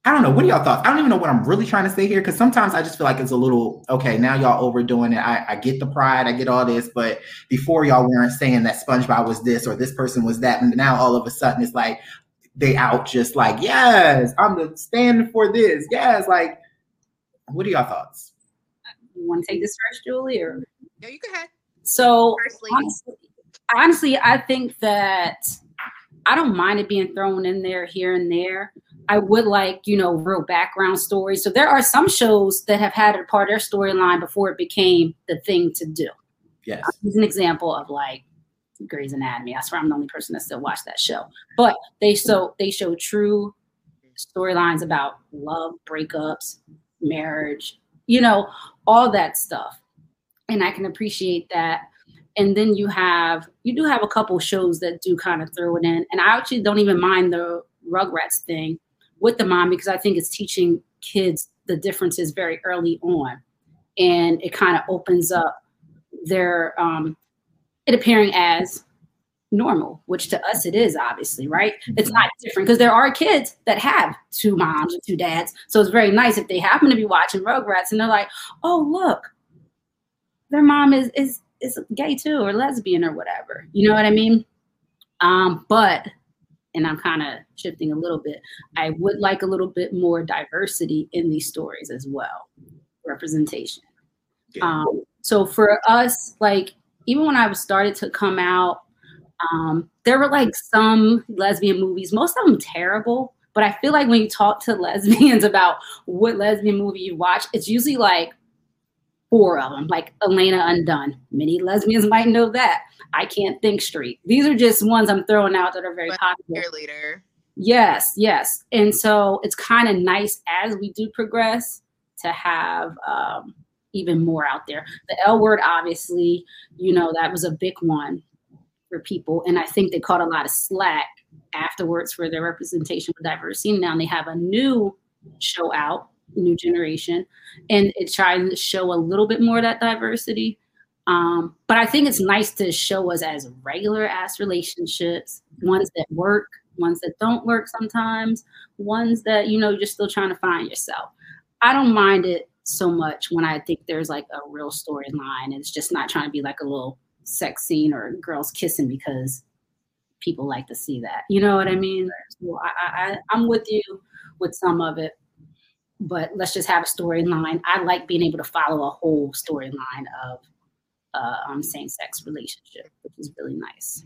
S3: I don't know. What are y'all thoughts? I don't even know what I'm really trying to say here because sometimes I just feel like it's a little okay. Now y'all overdoing it. I, I get the pride, I get all this, but before y'all weren't saying that SpongeBob was this or this person was that, and now all of a sudden it's like they out just like yes, I'm the stand for this. Yes, like what are y'all thoughts?
S2: You want to take this first, Julie, or
S4: Yeah, you go ahead.
S2: so?
S4: First
S2: honestly, honestly, I think that I don't mind it being thrown in there here and there. I would like, you know, real background stories. So there are some shows that have had it a part of their storyline before it became the thing to do.
S3: Yes.
S2: Here's an example of like Grey's Anatomy. I swear I'm the only person that still watch that show. But they so they show true storylines about love, breakups, marriage, you know, all that stuff. And I can appreciate that. And then you have you do have a couple shows that do kind of throw it in. And I actually don't even mind the Rugrats thing with the mom because I think it's teaching kids the differences very early on. And it kind of opens up their um it appearing as normal, which to us it is obviously, right? It's not different because there are kids that have two moms and two dads. So it's very nice if they happen to be watching Rugrats and they're like, oh look, their mom is is is gay too or lesbian or whatever. You know what I mean? Um, but and I'm kind of shifting a little bit. I would like a little bit more diversity in these stories as well, representation.
S3: Yeah.
S2: Um, so for us, like even when I was started to come out, um, there were like some lesbian movies, most of them terrible. But I feel like when you talk to lesbians [laughs] about what lesbian movie you watch, it's usually like four of them, like Elena Undone. Many lesbians might know that. I can't think straight. These are just ones I'm throwing out that are very
S4: But
S2: popular.
S4: Cheerleader.
S2: Yes, yes. And so it's kind of nice as we do progress to have um, even more out there. The L word, obviously, you know, that was a big one for people. And I think they caught a lot of slack afterwards for their representation of diversity. Now they have a new show out, New Generation, and it tries to show a little bit more of that diversity. Um, but I think it's nice to show us as regular ass relationships, ones that work, ones that don't work sometimes, ones that, you know, you're still trying to find yourself. I don't mind it so much when I think there's like a real storyline and it's just not trying to be like a little sex scene or girls kissing because people like to see that. You know what I mean? So I, I- I'm with you with some of it, but let's just have a storyline. I like being able to follow a whole storyline of uh, um, same-sex relationship, which is really nice.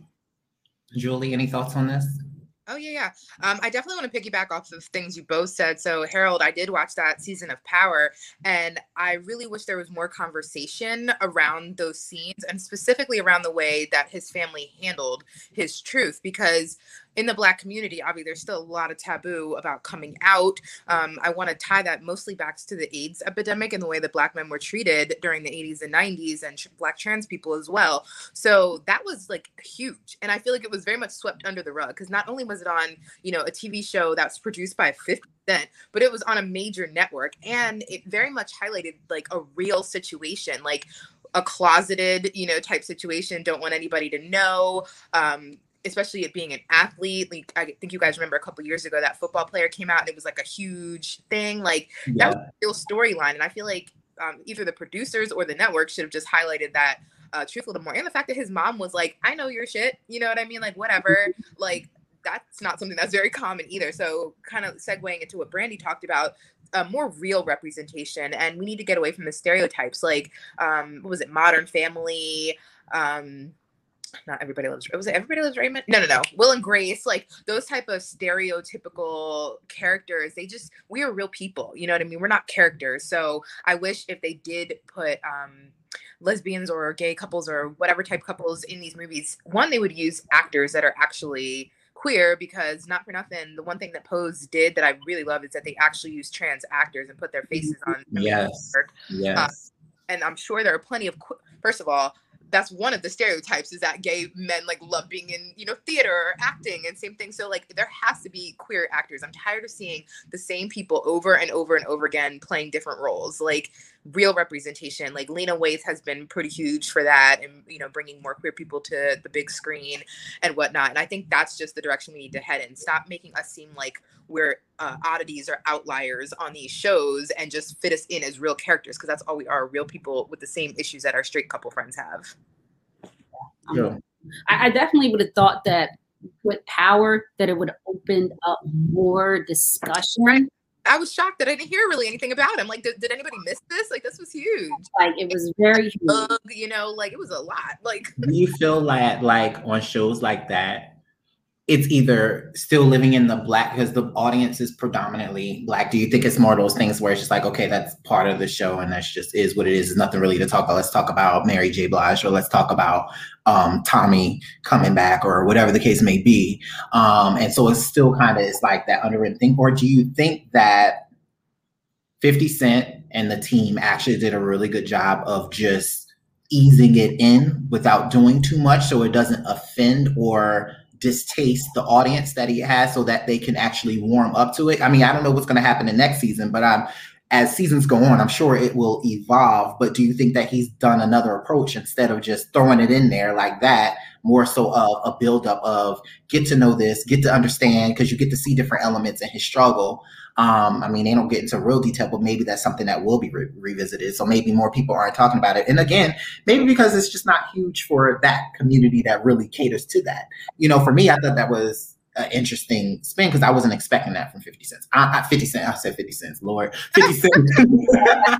S3: Julie, any thoughts on this?
S4: Oh yeah, yeah. Um, I definitely want to piggyback off of things you both said. So Harold, I did watch that season of Power, and I really wish there was more conversation around those scenes, and specifically around the way that his family handled his truth. Because in the Black community, obviously, there's still a lot of taboo about coming out. Um, I want to tie that mostly back to the AIDS epidemic and the way that Black men were treated during the 80s and 90s, and tr- Black trans people as well. So that was like huge. And I feel like it was very much swept under the rug because not only was it on, you know, a TV show that was produced by 50 Cent, but it was on a major network. And it very much highlighted like a real situation, like a closeted, you know, type situation. Don't want anybody to know. Um, especially it being an athlete. Like I think you guys remember a couple years ago that football player came out and it was like a huge thing. Like that was a real storyline. And I feel like um, either the producers or the network should have just highlighted that uh, truth a little more. And the fact that his mom was like, I know your shit. You know what I mean? Like, whatever. [laughs] like, that's not something that's very common either. So, kind of segueing into what Brandy talked about, uh, more real representation. And we need to get away from the stereotypes. Like, um, what was it? Modern Family. Um, not everybody loves was it everybody loves Raymond? No, no, no. Will and Grace, like those type of stereotypical characters, they just we are real people. You know what I mean? We're not characters. So I wish if they did put um lesbians or gay couples or whatever type couples in these movies, one, they would use actors that are actually queer because not for nothing, the one thing that Pose did that I really love is that they actually use trans actors and put their faces on
S3: Yes. Yes.
S4: and I'm sure there are plenty of. qu- First of all, that's one of the stereotypes is that gay men like love being in you know theater or acting and same thing. So like there has to be queer actors. I'm tired of seeing the same people over and over and over again playing different roles. Like real representation. Like Lena Waithe has been pretty huge for that, and you know, bringing more queer people to the big screen and whatnot. And I think that's just the direction we need to head in. Stop making us seem like we're uh, oddities or outliers on these shows, and just fit us in as real characters because that's all we are: real people with the same issues that our straight couple friends have.
S2: Um,
S3: Yeah.
S2: I, I definitely would have thought that with power that it would have opened up more discussion.
S4: Right. I was shocked that I didn't hear really anything about him. Like, did, did anybody miss this? Like, this was huge.
S2: Like it was very huge.
S4: Bug, you know, like it was a lot. Like,
S3: Do you feel like like on shows like that, it's either still living in the black because the audience is predominantly black. Do you think it's more of those things where it's just like, okay, that's part of the show and that's just is what it is. There's nothing really to talk about. Let's talk about Mary J. Blige or let's talk about um, Tommy coming back or whatever the case may be. Um, and so it's still kind of it's like that underwritten thing. Or do you think that 50 Cent and the team actually did a really good job of just easing it in without doing too much so it doesn't offend or distaste the audience that he has so that they can actually warm up to it. I mean, I don't know what's going to happen in next season, but I'm as seasons go on, I'm sure it will evolve. But do you think that he's done another approach instead of just throwing it in there like that? More so of a buildup of get to know this, get to understand, because you get to see different elements in his struggle. Um, I mean, they don't get into real detail, but maybe that's something that will be re- revisited. So maybe more people aren't talking about it. And again, maybe because it's just not huge for that community that really caters to that. You know, for me, I thought that was an interesting spin because I wasn't expecting that from 50 cents. I, I, 50 cents, I said 50 cents, Lord, 50 cents. [laughs]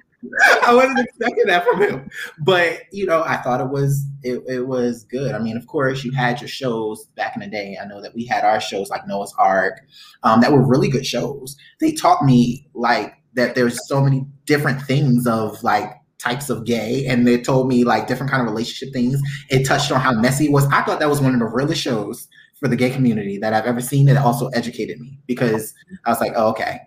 S3: I wasn't expecting that from him, but you know, I thought it was it, it was good. I mean, of course, you had your shows back in the day. I know that we had our shows like Noah's Arc, um, that were really good shows. They taught me like that there's so many different things of like types of gay, and they told me like different kind of relationship things. It touched on how messy it was. I thought that was one of the realest shows for the gay community that I've ever seen. It also educated me because I was like, oh, okay.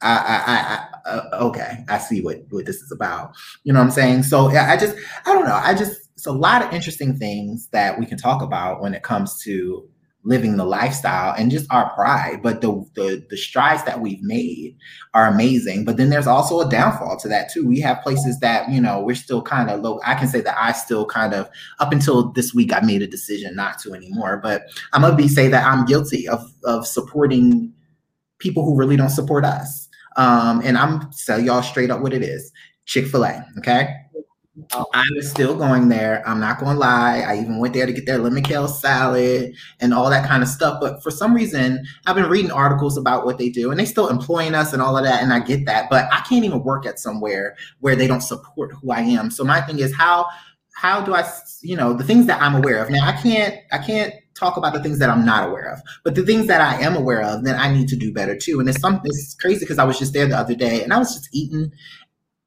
S3: I, I, I, uh, okay, I see what what this is about. You know what I'm saying? So I just, I don't know. I just, it's a lot of interesting things that we can talk about when it comes to living the lifestyle and just our pride. But the the the strides that we've made are amazing. But then there's also a downfall to that too. We have places that you know we're still kind of low. I can say that I still kind of up until this week I made a decision not to anymore. But I'm gonna be say that I'm guilty of of supporting people who really don't support us. Um, and I'm tell y'all straight up what it is. Chick-fil-A, okay? I'm still going there. I'm not going to lie. I even went there to get their lemon kale salad and all that kind of stuff. But for some reason, I've been reading articles about what they do, and they still employing us and all of that. And I get that, but I can't even work at somewhere where they don't support who I am. So my thing is how how do I, you know, the things that I'm aware of. Now I can't I can't talk about the things that I'm not aware of, but the things that I am aware of, then I need to do better too. And it's something it's crazy because I was just there the other day and I was just eating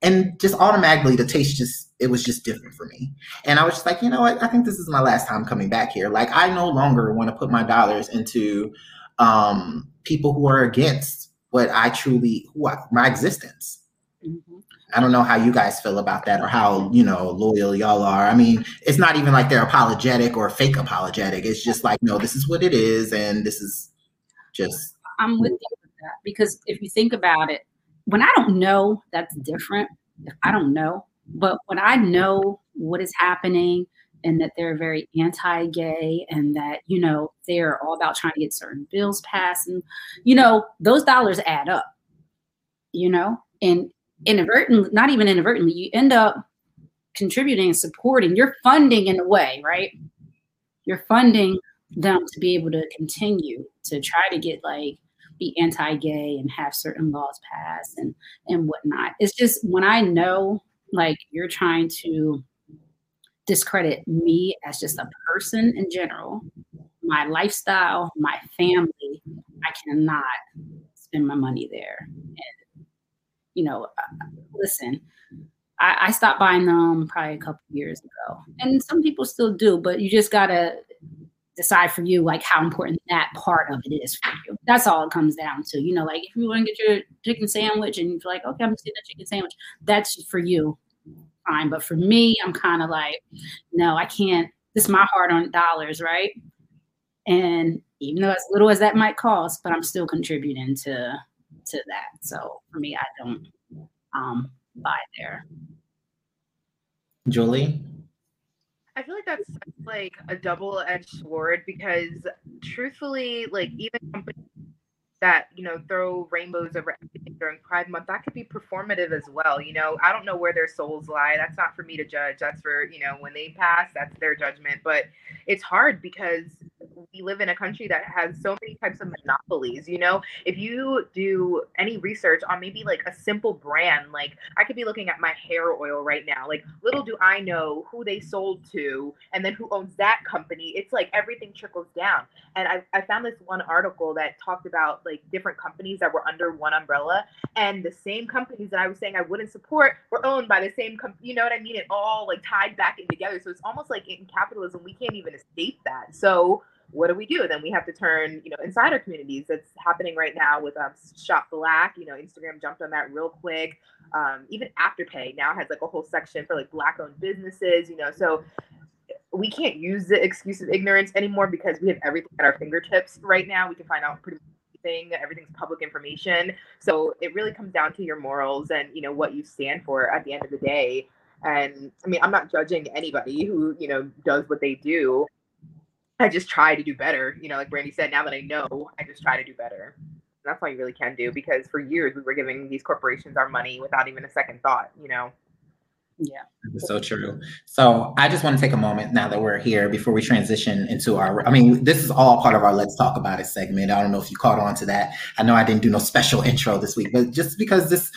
S3: and just automatically the taste just it was just different for me. And i was just like you know what? I think this is my last time coming back here. Like i no longer want to put my dollars into um people who are against what i truly who I, my existence.
S2: Mhm.
S3: i don't know how you guys feel about that or how you know loyal y'all are. I mean it's not even like they're apologetic or fake apologetic. It's just like no this is what it is and this is just
S2: I'm with you with that because if you think about it, when I don't know, that's mm-hmm. different. If I don't know, but when I know what is happening and that they're very anti-gay and that you know they're all about trying to get certain bills passed and you know those dollars add up you know? And inadvertently not even inadvertently you end up contributing and supporting you're funding in a way right? You're funding them to be able to continue to try to get like be anti-gay and have certain laws passed and and whatnot. It's just when I know like you're trying to discredit me as just a person in general, my lifestyle, my family, I cannot spend my money there. And you know, uh, listen, I, I stopped buying them probably a couple years ago, and some people still do, but you just gotta decide for you like how important that part of it is for you. That's all it comes down to. You know, like if you want to get your chicken sandwich and you're like, okay, I'm just getting a chicken sandwich, that's for you. Fine. But for me, I'm kind of like, no, I can't. This is my hard on dollars, right? And even though as little as that might cost, but I'm still contributing to to that. So for me, I don't um buy there.
S3: Julie?
S4: I feel like that's like a double-edged sword because truthfully, like even companies that you know throw rainbows over everything during Pride Month, that could be performative as well. You know, I don't know where their souls lie. That's not for me to judge. That's for you know when they pass, that's their judgment. But it's hard because we live in a country that has so many types of monopolies. You know, if you do any research on maybe like a simple brand, like I could be looking at my hair oil right now. Like little do I know who they sold to and then who owns that company. It's like everything trickles down. And I, I found this one article that talked about like different companies that were under one umbrella and the same companies that I was saying I wouldn't support were owned by the same company. You know what I mean? It all like tied back in together. So it's almost like in capitalism, we can't even escape that. So what do we do? Then we have to turn, you know, insider communities. That's happening right now with um, Shop Black. You know, Instagram jumped on that real quick. Um, even Afterpay now has like a whole section for like black-owned businesses. You know, so we can't use the excuse of ignorance anymore because we have everything at our fingertips right now. We can find out pretty much everything. Everything's public information. So it really comes down to your morals and you know what you stand for at the end of the day. And I mean, I'm not judging anybody who you know does what they do. I just try to do better. You know, like Brandy said, now that I know, I just try to do better. And that's all you really can do because for years we were giving these corporations our money without even a second thought, you know.
S2: Yeah.
S3: That's so true. So I just want to take a moment now that we're here before we transition into our. I mean, this is all part of our "Let's Talk About It" segment. I don't know if you caught on to that. I know I didn't do no special intro this week, but just because this,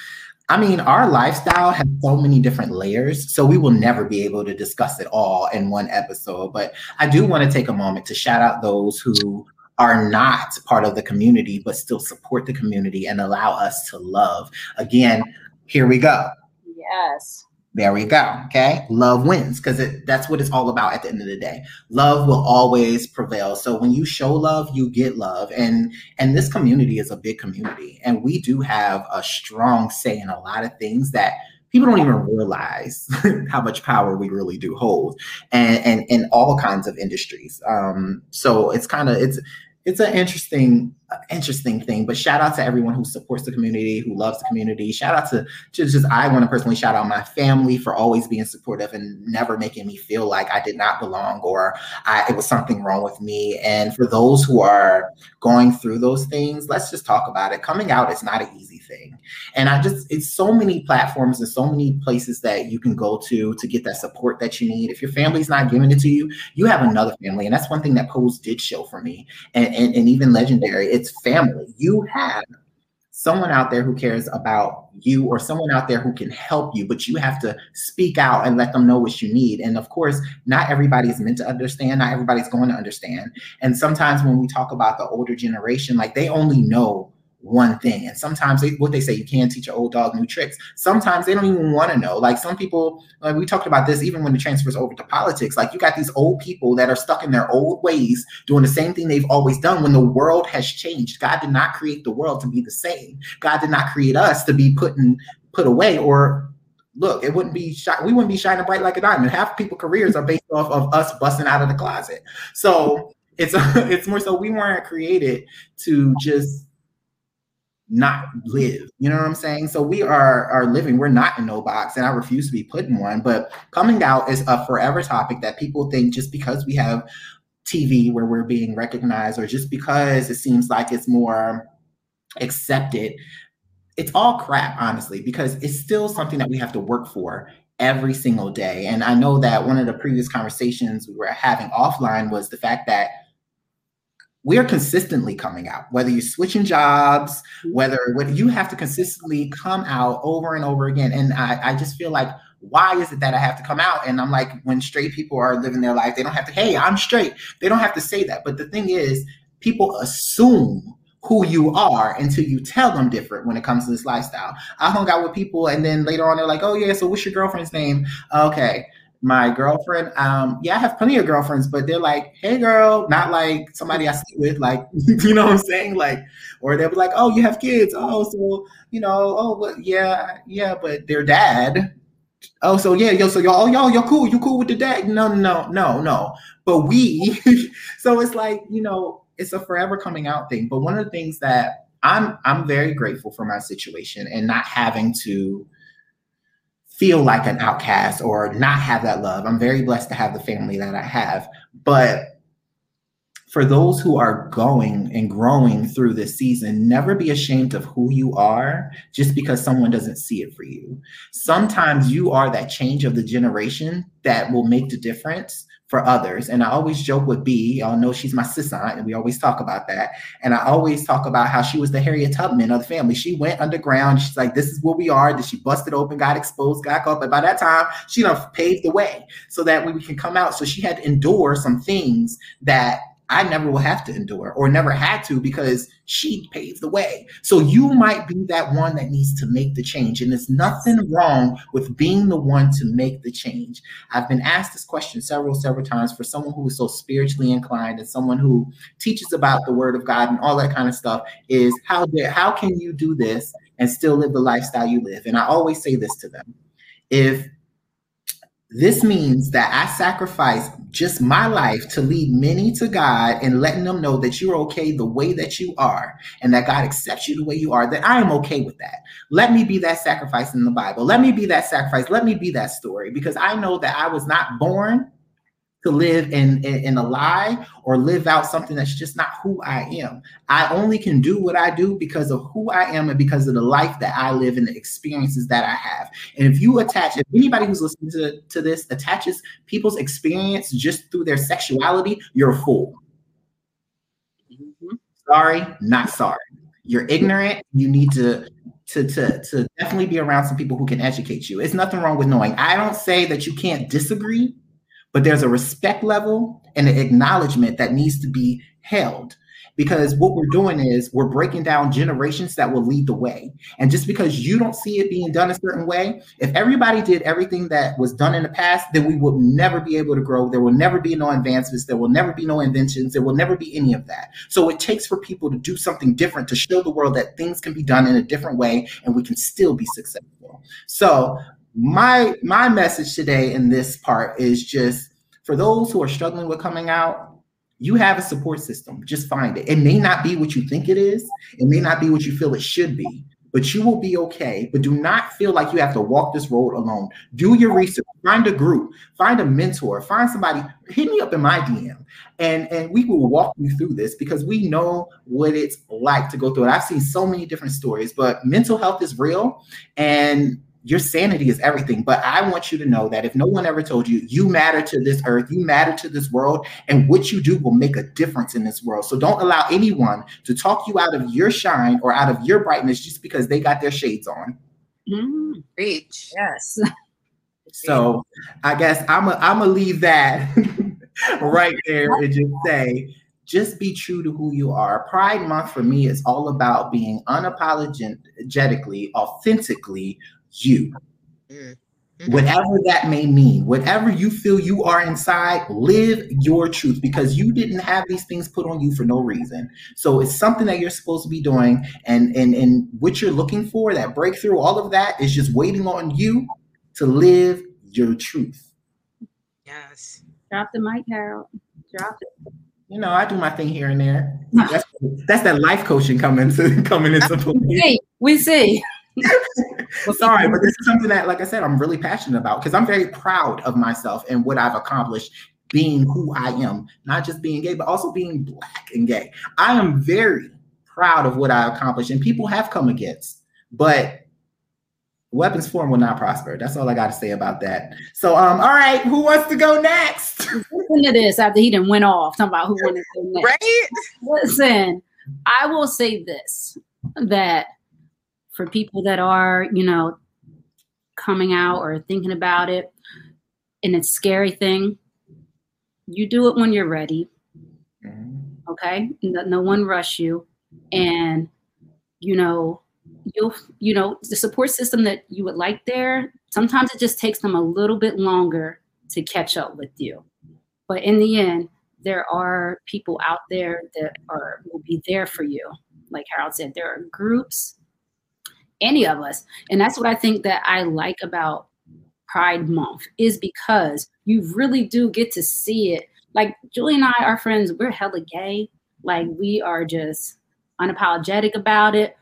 S3: I mean, our lifestyle has so many different layers, so we will never be able to discuss it all in one episode. But I do want to take a moment to shout out those who are not part of the community but still support the community and allow us to love. Again, here we go.
S2: Yes.
S3: There we go. Okay. Love wins because that's what it's all about at the end of the day. Love will always prevail. So when you show love, you get love. And and this community is a big community. And we do have a strong say in a lot of things that people don't even realize [laughs] how much power we really do hold and and in all kinds of industries. Um, so it's kind of it's it's an interesting interesting thing but shout out to everyone who supports the community who loves the community. Shout out to, to just i want to personally shout out my family for always being supportive and never making me feel like i did not belong or I, it was something wrong with me. And for those who are going through those things let's just talk about it. Coming out is not an easy thing. And i just it's so many platforms and so many places that you can go to to get that support that you need. If your family's not giving it to you you have another family. And that's one thing that pose did show for me. And, and, and even legendary it's family. You have someone out there who cares about you or someone out there who can help you, but you have to speak out and let them know what you need. And of course, not everybody is meant to understand, not everybody's going to understand. And sometimes when we talk about the older generation, like they only know one thing. And sometimes they, what they say, you can't teach an old dog new tricks. Sometimes they don't even want to know. Like some people, like we talked about this even when it transfers over to politics. Like you got these old people that are stuck in their old ways, doing the same thing they've always done when the world has changed. God did not create the world to be the same. God did not create us to be put in, put away or look, it wouldn't be shi- we wouldn't be shining bright like a diamond. Half people careers are based off of us busting out of the closet. So it's [laughs] it's more so we weren't created to just not live. You know what I'm saying? So we are are living. We're not in no box, and I refuse to be put in one. But coming out is a forever topic that people think just because we have TV where we're being recognized, or just because it seems like it's more accepted. It's all crap, honestly, because it's still something that we have to work for every single day. And I know that one of the previous conversations we were having offline was the fact that we are consistently coming out whether you're switching jobs mm-hmm. whether whether you have to consistently come out over and over again. And I, I just feel like why is it that i have to come out? And i'm like when straight people are living their life they don't have to hey i'm straight. They don't have to say that. But the thing is people assume who you are until you tell them different when it comes to this lifestyle. I hung out with people and then later on they're like oh yeah so what's your girlfriend's name? Okay my girlfriend. Um, yeah, I have plenty of girlfriends, but they're like, "Hey, girl," not like somebody I sleep with, like [laughs] you know what I'm saying, like, or they'll be like, "Oh, you have kids? Oh, so you know, oh, but yeah, yeah, but their dad." Oh, so yeah, yo, so y'all, y'all, y'all cool, you cool with the dad? No, no, no, no. But we, [laughs] so it's like you know, it's a forever coming out thing. But one of the things that I'm, I'm very grateful for my situation and not having to feel like an outcast or not have that love. I'm very blessed to have the family that I have. But for those who are going and growing through this season, never be ashamed of who you are just because someone doesn't see it for you. Sometimes you are that change of the generation that will make the difference for others. And I always joke with B, y'all know she's my sis aunt, and we always talk about that. And I always talk about how she was the Harriet Tubman of the family. She went underground. She's like, this is where we are. That she busted open, got exposed, got caught. But by that time, she done paved the way so that we can come out. So she had to endure some things that I never will have to endure or never had to because she paved the way. So you mm-hmm. might be that one that needs to make the change. And there's nothing wrong with being the one to make the change. I've been asked this question several, several times for someone who is so spiritually inclined and someone who teaches about the word of God and all that kind of stuff is how dare, how can you do this and still live the lifestyle you live? And I always say this to them. If this means that I sacrifice just my life to lead many to God and letting them know that you're okay the way that you are and that God accepts you the way you are, that I am okay with that. Let me be that sacrifice in the Bible. Let me be that sacrifice. Let me be that story because I know that I was not born to live in, in, in a lie or live out something that's just not who I am. I only can do what I do because of who I am and because of the life that I live and the experiences that I have. And if you attach, if anybody who's listening to, to this attaches people's experience just through their sexuality, you're a fool. Mm-hmm. Sorry, not sorry. You're ignorant. You need to to, to, to definitely be around some people who can educate you. It's nothing wrong with knowing. I don't say that you can't disagree but there's a respect level and an acknowledgement that needs to be held because what we're doing is we're breaking down generations that will lead the way. And just because you don't see it being done a certain way, if everybody did everything that was done in the past, then we will never be able to grow. There will never be no advancements. There will never be no inventions. There will never be any of that. So it takes for people to do something different to show the world that things can be done in a different way and we can still be successful. So my my message today in this part is just for those who are struggling with coming out you have a support system. Just find it. It may not be what you think it is. It may not be what you feel it should be but you will be okay. But do not feel like you have to walk this road alone. Do your research. Find a group. Find a mentor. Find somebody. Hit me up in my dm and and we will walk you through this because we know what it's like to go through it. I've seen so many different stories but mental health is real and your sanity is everything. But I want you to know that if no one ever told you, you matter to this earth, you matter to this world, and what you do will make a difference in this world. So don't allow anyone to talk you out of your shine or out of your brightness just because they got their shades on.
S2: Mm,
S4: Reach.
S2: yes. [laughs]
S3: So I guess I'm a, I'm gonna leave that [laughs] right there and just say, just be true to who you are. Pride Month for me is all about being unapologetically, authentically you. Mm-hmm. Whatever that may mean, whatever you feel you are inside, live your truth because you didn't have these things put on you for no reason. So it's something that you're supposed to be doing, and and and what you're looking for, that breakthrough, all of that is just waiting on you to live your truth.
S4: Yes.
S2: Drop the mic, Harold. Drop it.
S3: You know, I do my thing here and there. That's, that's that life coaching coming to coming into [laughs] play.
S2: We see. We see.
S3: Well, [laughs] sorry, but this is something that, like I said, I'm really passionate about because I'm very proud of myself and what I've accomplished being who I am, not just being gay, but also being black and gay. I am very proud of what I accomplished, and people have come against, but weapons form will not prosper. That's all I got to say about that. So, um, all right, who wants to go next? [laughs]
S2: Listen to this after he done went off, talking about who wanted to go next.
S4: Right?
S2: Listen, I will say this that for people that are, you know, coming out or thinking about it, and it's scary thing, you do it when you're ready. Okay, no, no one rush you, and you know, you'll, you know, the support system that you would like there. Sometimes it just takes them a little bit longer to catch up with you, but in the end, there are people out there that are will be there for you. Like Harold said, there are groups any of us. And that's what I think that I like about Pride Month is because you really do get to see it. Like Julie and I, are friends, we're hella gay. Like we are just unapologetic about it.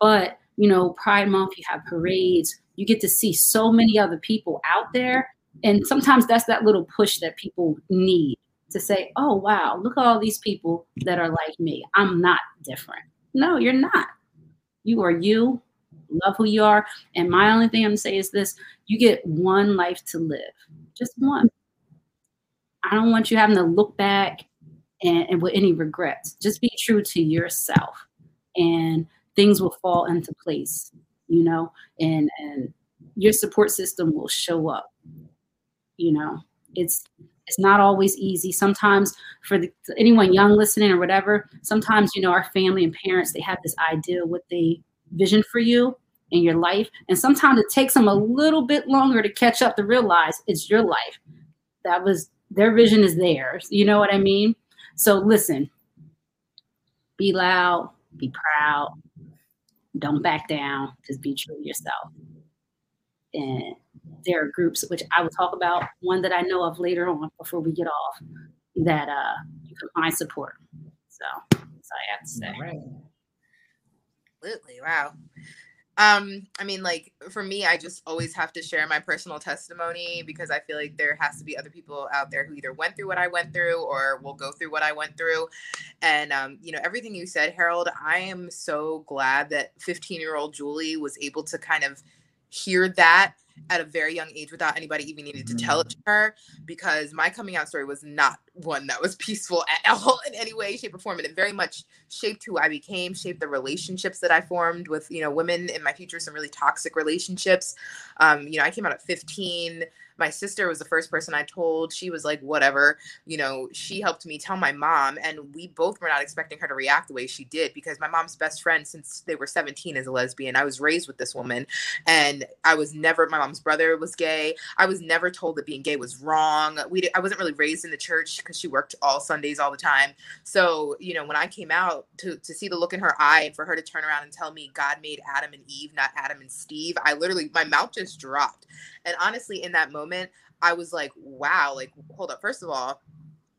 S2: But you know, Pride Month, you have parades, you get to see so many other people out there. And sometimes that's that little push that people need to say, oh, wow, look at all these people that are like me. I'm not different. No, you're not. You are you. Love who you are. And my only thing I'm to say is this you get one life to live, just one. I don't want you having to look back and, and with any regrets. Just be true to yourself, and things will fall into place, you know, and, and your support system will show up. You know, it's it's not always easy. Sometimes for the, anyone young listening or whatever, sometimes you know our family and parents they have this idea what they vision for you in your life, and sometimes it takes them a little bit longer to catch up to realize it's your life. That was their vision is theirs. You know what I mean? So listen, be loud, be proud, don't back down, just be true to yourself. And there are groups which I will talk about, one that I know of later on before we get off, that uh, you can find support. So that's all I have to say.
S3: Right.
S4: Absolutely. Wow. Um, I mean, like for me, I just always have to share my personal testimony because I feel like there has to be other people out there who either went through what I went through or will go through what I went through. And um, you know, everything you said, Harold, I am so glad that 15 year old Julie was able to kind of hear that at a very young age without anybody even needing to tell it to her because my coming out story was not one that was [laughs] peaceful at all in any way shape or form. And it very much shaped who i became shaped the relationships that i formed with you know women in my future some really toxic relationships. Um, you know i came out at 15 my sister was the first person I told. She was like, whatever. You know, she helped me tell my mom, and we both were not expecting her to react the way she did because my mom's best friend since they were 17 is a lesbian. I was raised with this woman, and I was never, my mom's brother was gay. I was never told that being gay was wrong. We, I wasn't really raised in the church because she worked all Sundays all the time. So, you know, when I came out to, to see the look in her eye and for her to turn around and tell me God made Adam and Eve, not Adam and Steve, I literally, my mouth just dropped. And honestly, in that moment, I was like, wow, like, hold up. First of all,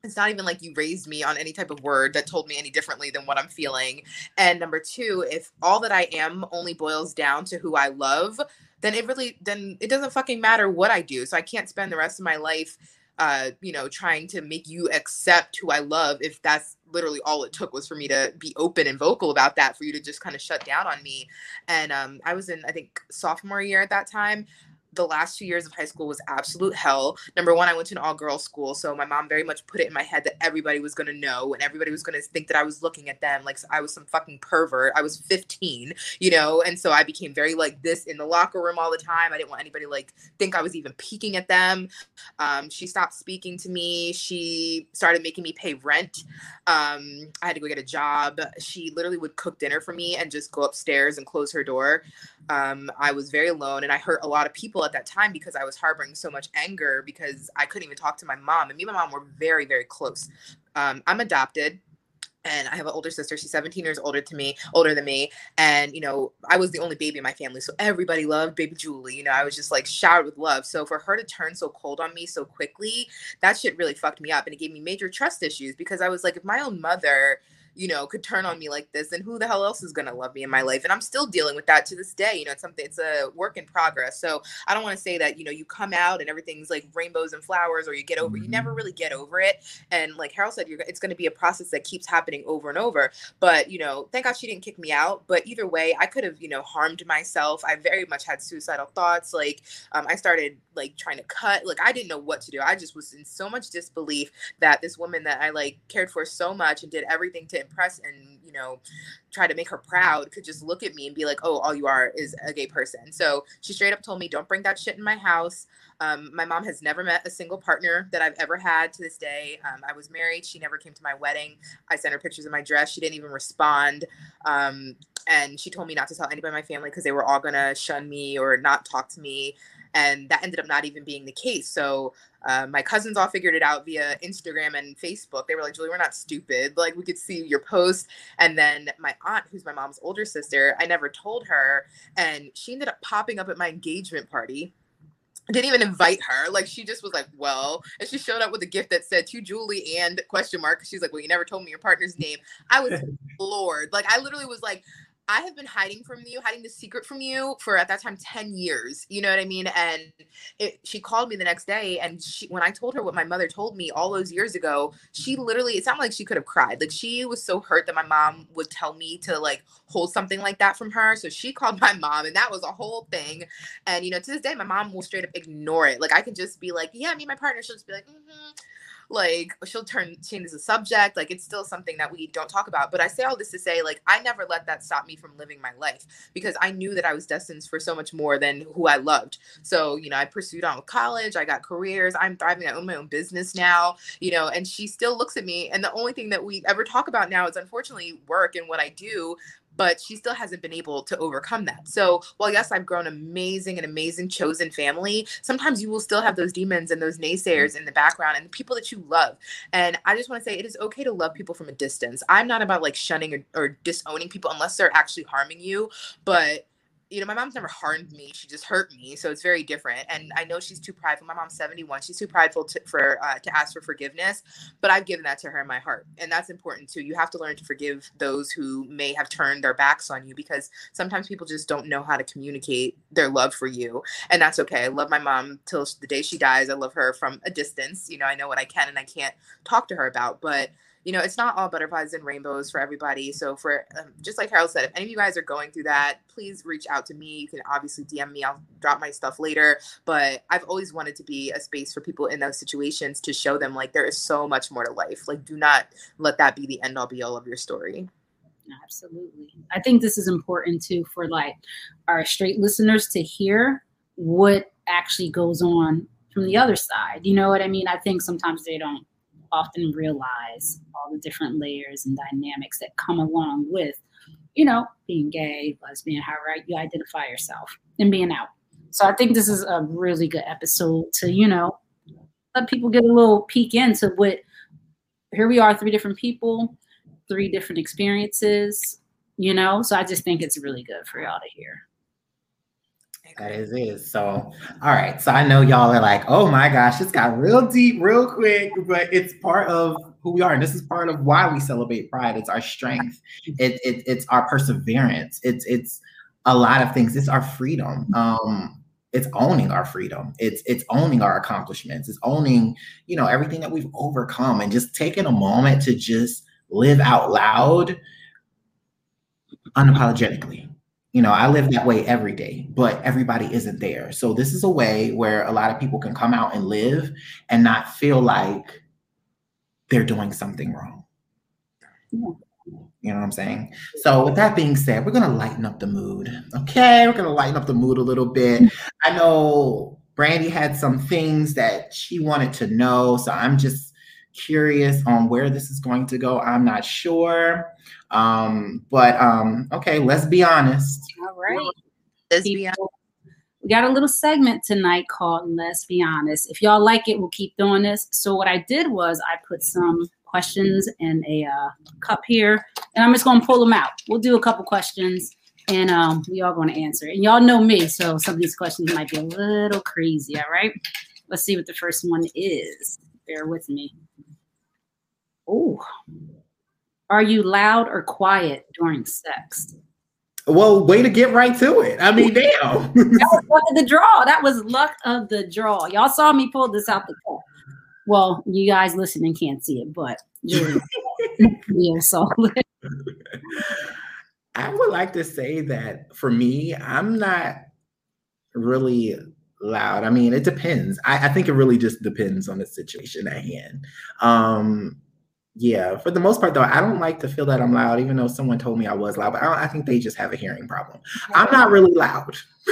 S4: it's not even like you raised me on any type of word that told me any differently than what I'm feeling. And number two, if all that I am only boils down to who I love, then it really then it doesn't fucking matter what I do. So I can't spend the rest of my life uh, you know, trying to make you accept who I love if that's literally all it took was for me to be open and vocal about that for you to just kind of shut down on me. And um, I was in, I think, sophomore year at that time the last two years of high school was absolute hell. Number one, I went to an all girls school. So my mom very much put it in my head that everybody was going to know and everybody was going to think that I was looking at them like I was some fucking pervert. I was 15, you know? And so I became very like this in the locker room all the time. I didn't want anybody like think I was even peeking at them. Um, she stopped speaking to me. She started making me pay rent. Um, I had to go get a job. She literally would cook dinner for me and just go upstairs and close her door. Um, I was very alone and I hurt a lot of people at that time because I was harboring so much anger because I couldn't even talk to my mom. And me and my mom were very, very close. Um, I'm adopted and I have an older sister. She's 17 years older to me, older than me. And you know, I was the only baby in my family, so everybody loved baby Julie. You know, I was just like showered with love. So for her to turn so cold on me so quickly, that shit really fucked me up, and it gave me major trust issues because I was like, if my own mother you know, could turn on me like this, and who the hell else is gonna love me in my life? And I'm still dealing with that to this day. You know, it's something it's a work in progress. So I don't want to say that, you know, you come out and everything's like rainbows and flowers or you get over, you never mm-hmm. really get over it. And like Harold said, you're it's gonna be a process that keeps happening over and over. But you know, thank God she didn't kick me out. But either way, I could have, you know, harmed myself. I very much had suicidal thoughts. Like um, I started like trying to cut. Like I didn't know what to do. I just was in so much disbelief that this woman that I like cared for so much and did everything to impress and you know try to make her proud could just look at me and be like oh all you are is a gay person. So she straight up told me don't bring that shit in my house. Um, my mom has never met a single partner that i've ever had to this day. Um, i was married. She never came to my wedding. I sent her pictures of my dress. She didn't even respond. Um, and she told me not to tell anybody in my family because they were all gonna shun me or not talk to me and that ended up not even being the case so uh, my cousins all figured it out via instagram and facebook they were like julie we're not stupid like we could see your post and then my aunt who's my mom's older sister i never told her and she ended up popping up at my engagement party I didn't even invite her. Like she just was like, well, and she showed up with a gift that said to Julie and question mark. She's like, well, you never told me your partner's name. I was [laughs] floored. Like I literally was like, I have been hiding from you, hiding the secret from you for at that time 10 years. You know what I mean? And it, she called me the next day. And she, when I told her what my mother told me all those years ago, she literally, it sounded like she could have cried. Like she was so hurt that my mom would tell me to like hold something like that from her. So she called [laughs] my mom, and that was a whole thing. And, you know, to this day, my mom will straight up ignore it. Like I can just be like, yeah, me and my partner, she'll just be like, mm-hmm like she'll turn change the subject like it's still something that we don't talk about but i say all this to say like i never let that stop me from living my life because i knew that i was destined for so much more than who i loved. So you know i pursued on with college i got careers i'm thriving i own my own business now you know and she still looks at me and the only thing that we ever talk about now is unfortunately work and what i do but she still hasn't been able to overcome that. So, while yes, I've grown amazing and amazing chosen family, sometimes you will still have those demons and those naysayers in the background and the people that you love. And I just want to say it is okay to love people from a distance. I'm not about like shunning or, or disowning people unless they're actually harming you, but you know, my mom's never harmed me. She just hurt me. So it's very different. And I know she's too prideful. My mom's 71. She's too prideful to, for uh, to ask for forgiveness, but I've given that to her in my heart. And that's important too. You have to learn to forgive those who may have turned their backs on you because sometimes people just don't know how to communicate their love for you. And that's okay. I love my mom till the day she dies. I love her from a distance. You know, I know what I can and I can't talk to her about, but you know, it's not all butterflies and rainbows for everybody. So for um, just like Harold said, if any of you guys are going through that, please reach out to me. You can obviously DM me. I'll drop my stuff later. But I've always wanted to be a space for people in those situations to show them like there is so much more to life. Like, do not let that be the end all be all of your story.
S2: Absolutely. I think this is important too for like our straight listeners to hear what actually goes on from the other side. You know what I mean? I think sometimes they don't often realize all the different layers and dynamics that come along with, you know, being gay, lesbian, however you identify yourself, and being out. So I think this is a really good episode to, you know, let people get a little peek into what here we are, three different people, three different experiences, you know. So I just think it's really good for y'all to hear.
S3: That is it. So, all right. So I know y'all are like, oh my gosh, it's got real deep, real quick, but it's part of who we are. And this is part of why we celebrate pride. It's our strength. It, it it's our perseverance. It's it's a lot of things. It's our freedom. Um, it's owning our freedom. It's it's owning our accomplishments. It's owning, you know, everything that we've overcome and just taking a moment to just live out loud unapologetically you know, I live that way every day, but everybody isn't there. So this is a way where a lot of people can come out and live and not feel like they're doing something wrong. You know what I'm saying? So with that being said, we're gonna lighten up the mood. Okay, we're gonna lighten up the mood a little bit. I know Brandy had some things that she wanted to know, so I'm just curious on where this is going to go. I'm not sure. Um, but um, okay, let's be honest.
S2: All right. Let's be honest. We got a little segment tonight called Let's Be Honest. If y'all like it, we'll keep doing this. So, what I did was I put some questions in a uh, cup here, and I'm just going to pull them out. We'll do a couple questions, and um, we all going to answer. And y'all know me, so some of these questions might be a little crazy. All right, let's see what the first one is. Bear with me. Oh, are you loud or quiet during sex?
S3: Well, way to get right to it. I mean, [laughs] damn.
S2: that was luck of the draw. That was luck of the draw. Y'all saw me pull this out the cup. Well, you guys listening can't see it, but yeah, [laughs] so [laughs]
S3: I would like to say that for me, I'm not really loud. I mean, it depends. I, I think it really just depends on the situation at hand. Um, yeah, for the most part, though, I don't like to feel that I'm loud, even though someone told me I was loud. But I, I think they just have a hearing problem. I'm not really loud. [laughs]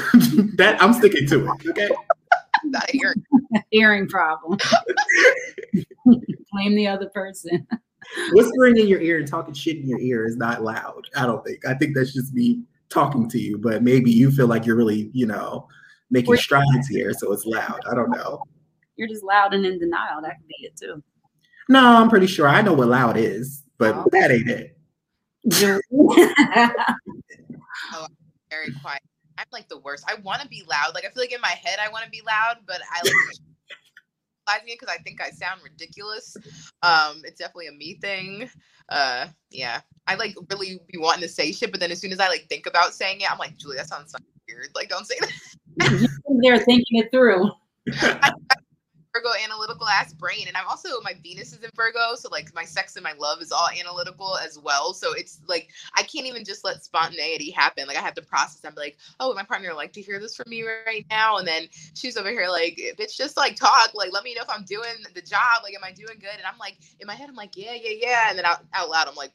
S3: that I'm sticking to it. Okay. [laughs]
S4: Not a hearing, [laughs]
S2: hearing problem. Blame the other person.
S3: Whispering in your ear and talking shit in your ear is not loud. I don't think. I think that's just me talking to you. But maybe you feel like you're really, you know, making strides here, so it's loud. I don't know.
S2: You're just loud and in denial. That could be it too.
S3: No, I'm pretty sure I know what loud is, but oh. that ain't it. [laughs]
S4: oh, very quiet. I'm like the worst. I want to be loud. Like I feel like in my head I want to be loud, but I like [laughs] vocalizing because I think I sound ridiculous. Um, it's definitely a me thing. Uh, yeah, I like really be wanting to say shit, but then as soon as I like think about saying it, I'm like, Julie, that sounds so weird. Like, don't say that. [laughs]
S2: They're thinking it through.
S4: Virgo analytical ass brain, and I'm also my Venus is in Virgo, so like my sex and my love is all analytical as well. So it's like I can't even just let spontaneity happen. Like I have to process. I'm like, oh, would my partner like to hear this from me right now? And then she's over here like, bitch, just like talk. Like let me know if I'm doing the job. Like, am I doing good? And I'm like, in my head, I'm like, yeah, yeah, yeah. And then out, out loud, I'm like.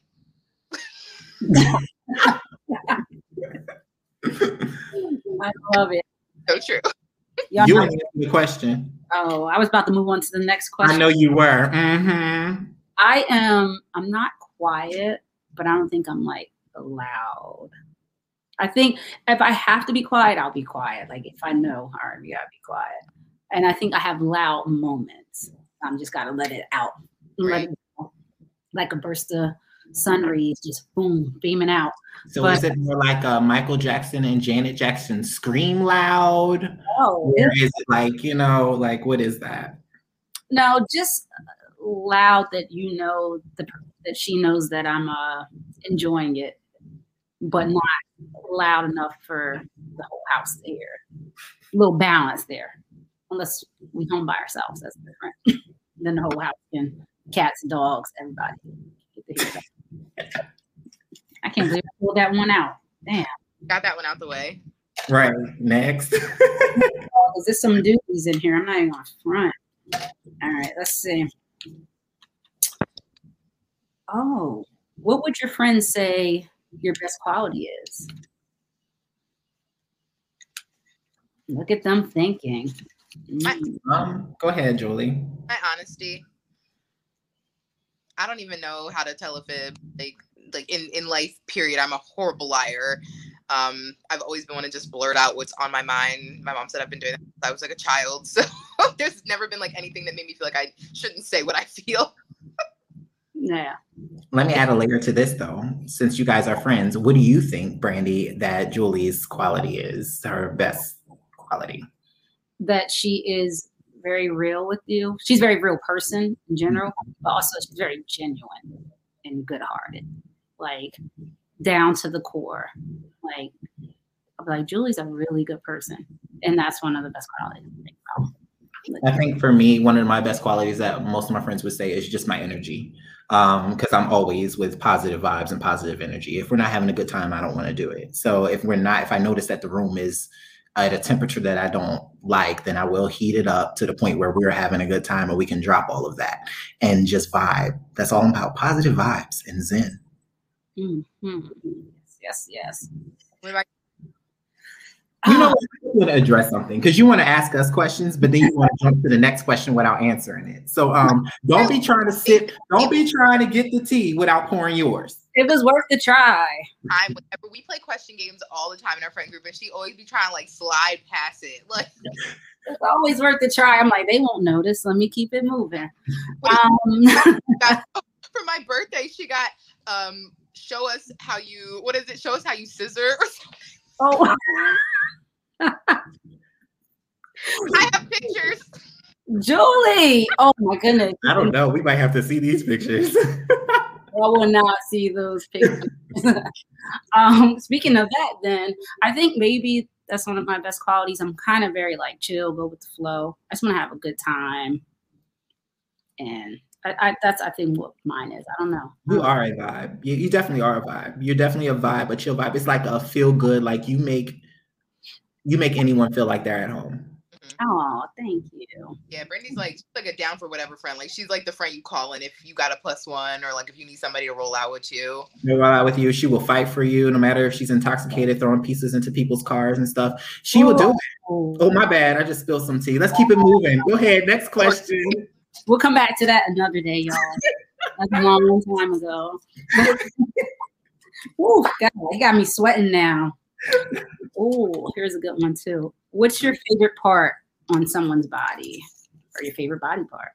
S4: [laughs] [laughs]
S2: I love it.
S4: So true. [laughs]
S2: Y'all
S3: You answered the question.
S2: oh, I was about to move on to the next question.
S3: I know you were. Mm-hmm.
S2: I am. I'm not quiet, but I don't think I'm like loud. I think if I have to be quiet, I'll be quiet. Like if I know, right, we gotta be quiet. And I think I have loud moments. I'm just gotta let it out, let it go. like a burst of sun rays, just boom, beaming out.
S3: So
S2: But-
S3: is it more like uh, Michael Jackson and Janet Jackson scream loud?
S2: Oh,
S3: Or is it like, you know, like what is that?
S2: no, just loud that you know the that she knows that I'm uh enjoying it, but not loud enough for the whole house to hear. A little balance there, unless we home by ourselves. That's different. [laughs] then the whole house can cats, dogs, everybody. Get to hear that. I can't believe I pulled that one out. Damn.
S4: Got that one out the way.
S3: Right. Next. [laughs]
S2: Oh, is this some doozies in here? I'm not even on front. All right, let's see. Oh, what would your friends say your best quality is? Look at them thinking. Mm,
S3: um, go ahead, Julie.
S4: My honesty. I don't even know how to tell a fib. Like like in in life, period. I'm a horrible liar. Um, I've always been one to just blurt out what's on my mind. My mom said I've been doing that since I was like a child. [laughs] So there's never been like anything that made me feel like I shouldn't say what I feel. [laughs]
S2: yeah.
S3: Let me add a layer to this though. Since you guys are friends, what do you think, Brandy, that Julie's quality is her best quality?
S2: That she is very real with you. She's a very real person in general, but also she's very genuine and good hearted. Like down to the core. Like I'm like Julie's a really good person. And that's one of the best qualities. I think.
S3: I think for me, one of my best qualities that most of my friends would say is just my energy. Um, because I'm always with positive vibes and positive energy. If we're not having a good time, I don't want to do it. So if we're not, if I notice that the room is at a temperature that I don't like, then I will heat it up to the point where we're having a good time and we can drop all of that and just vibe. That's all about positive vibes and zen.
S2: Mhm. Yes, yes.
S4: What
S3: You know,
S2: Ah,
S3: what? I want to address something because you want to ask us questions, but then you want to jump to the next question without answering it. So um, don't be trying to sit, don't be trying to get the tea without pouring yours.
S2: It was worth the try.
S4: time whenever we play question games all the time in our friend group and she always be trying to like slide past it. Like [laughs]
S2: It's always worth the try. I'm like, they won't notice. Let me keep it moving. Um, [laughs] [laughs]
S4: for my birthday, she got um show us how you what is it? Show us how you scissor or something.
S2: oh,
S4: I have pictures.
S2: Julie. Oh my goodness.
S3: I don't know. We might have to see these pictures.
S2: I will not see those pictures. [laughs] um, speaking of that, then I think maybe that's one of my best qualities. I'm kind of very like chill, go with the flow. I just want to have a good time, and I, I, that's I think what mine is. I don't know.
S3: you are a vibe. You, you definitely are a vibe. You're definitely a vibe, a chill vibe. It's like a feel good. Like you make you make anyone feel like they're at home.
S2: Oh, thank you.
S4: Yeah, Brandy's like she's like a down for whatever friend. Like she's like the friend you call in if you got a plus one or like if you need somebody to roll out with you.
S3: Roll out with you, she will fight for you, no matter if she's intoxicated, throwing pieces into people's cars and stuff. She will do it.
S2: Oh,
S3: Oh my bad, I just spilled some tea. Let's keep it moving. Go ahead, next question. [laughs]
S2: we'll come back to that another day, y'all. That's a long time ago. [laughs] Ooh, God, he got me sweating now. Oh, here's a good one too. What's your favorite part on someone's body, or your favorite body part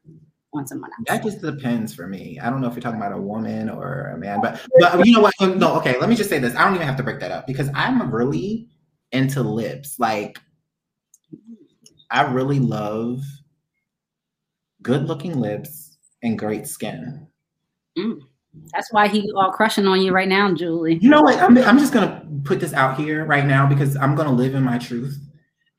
S2: on someone else?
S3: That just depends for me. I don't know if you're talking about a woman or a man, but [laughs] but you know what? No, okay. Let me just say this. I don't even have to break that up because I'm really into lips. Like, I really love good looking lips, and great skin.
S2: Mm. That's why he all crushing on you right now, Julie.
S3: You know what? I'm, I'm just going to put this out here right now because I'm going to live in my truth.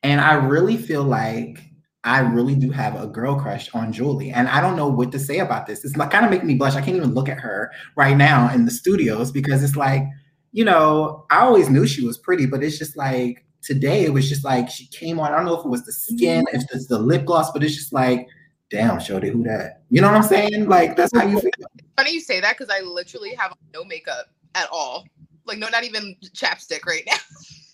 S3: And I really feel like I really do have a girl crush on Julie. And I don't know what to say about this. It's like kind of making me blush. I can't even look at her right now in the studios because it's like, you know, I always knew she was pretty, but it's just like today it was just like she came on. I don't know if it was the mm-hmm. skin, if it's the lip gloss, but it's just like, damn, Shody, who that? You know what I'm saying? Like that's how you feel.
S4: Funny you say that because I literally have no makeup at all. Like no, not even chapstick right now. [laughs]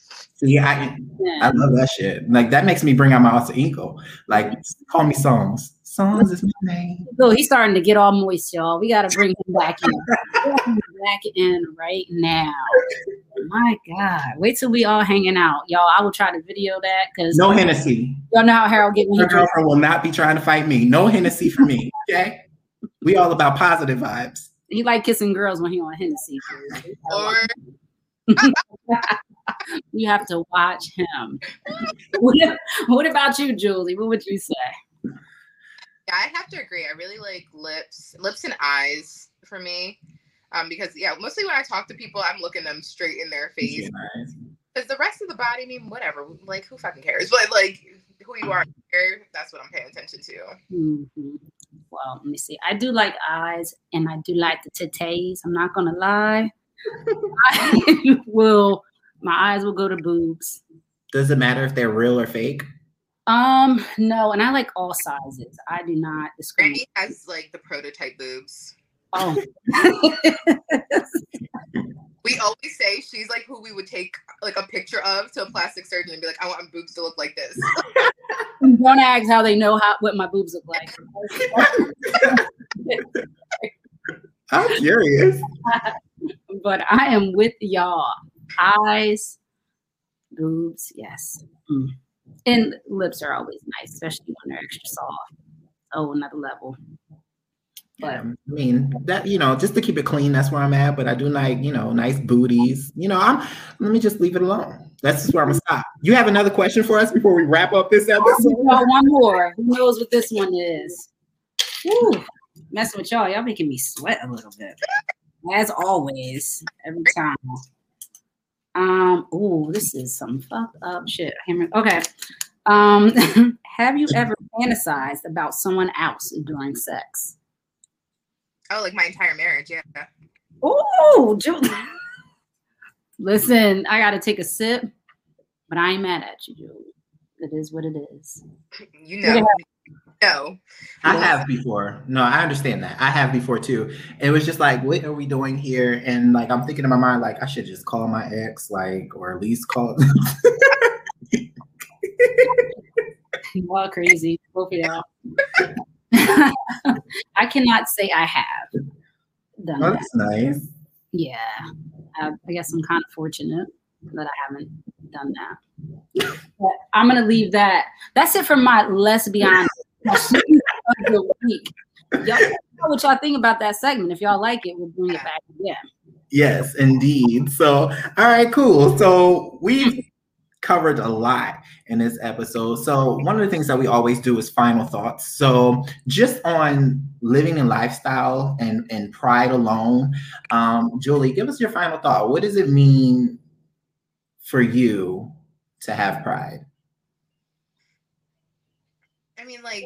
S3: See, I I love that shit. Like that makes me bring out my alter ego. Like call me Songz. Songz is my name.
S2: So he's starting to get all moist, y'all. We got to bring him back in. Him [laughs] back in right now. My God. Wait till we all hanging out. Y'all, I will try to video that because
S3: No Hennessy.
S2: y'all know how Harold get when he
S3: Your girlfriend will not be trying to fight me. No Hennessy for me. [laughs] Okay. We all about positive vibes.
S2: He like kissing girls when he on Hennessy.
S4: Or [laughs] [laughs]
S2: you have to watch him. [laughs] what, what about you, Julie? What would you say?
S4: yeah, I have to agree. I really like lips, lips and eyes for me. Um, because yeah, mostly when I talk to people, I'm looking them straight in their face. Because the rest of the body, I mean, whatever. Like, who fucking cares? But like, who you are here, that's what I'm paying attention to.
S2: Mhm. Well, let me see. I do like eyes and I do like the titties. I'm not gonna lie. [laughs] I will. My eyes will go to boobs.
S3: Does it matter if they're real or fake?
S2: Um, no, and I like all sizes. I do not discriminate.
S4: Brandy has like the prototype boobs.
S2: Oh, [laughs]
S4: We always say she's like who we would take like a picture of to a plastic surgeon and be like, I want my boobs to look like this.
S2: don't ask how they know how what my boobs look like. [laughs]
S3: I'm curious. [laughs]
S2: but I am with y'all. Eyes, boobs, yes. Mm. And lips are always nice, especially when they're extra soft. Oh, another level. But
S3: I mean that you know, just to keep it clean, that's where I'm at. But I do like you know, nice booties. You know, I'm. Let me just leave it alone. That's just where I'm gonna stop. You have another question for us before we wrap up this episode?
S2: Oh, one more. Who knows what this one is? Woo. Messing with y'all, y'all making me sweat a little bit. As always, every time. Um, oh, this is some fucked up shit. I can't remember. Okay. Um, [laughs] have you ever fantasized about someone else during sex?
S4: oh, like my entire marriage, yeah.
S2: Oh, Ju- [laughs] listen, I got to take a sip, but I ain't mad at you, Julie. It is what it is.
S4: You know. No.
S3: I have before. No, I understand that. I have before too. It was just like, what are we doing here? And like, I'm thinking in my mind, like, I should just call my ex, like, or at least call. [laughs]
S2: You all crazy, both of y'all. [laughs] I cannot say I have done
S3: Oh,
S2: that.
S3: that's nice.
S2: Yeah, I, I guess I'm kind of fortunate that I haven't done that. But I'm gonna leave that. That's it for my let's be honest question of the week. Y'all know what y'all think about that segment. If y'all like it, we'll bring it back again.
S3: Yes, indeed. So, all right, cool. So we've covered a lot in this episode. So one of the things that we always do is final thoughts. So just on living and lifestyle and and pride alone, um, Julie, give us your final thought. What does it mean for you to have pride?
S4: I mean, like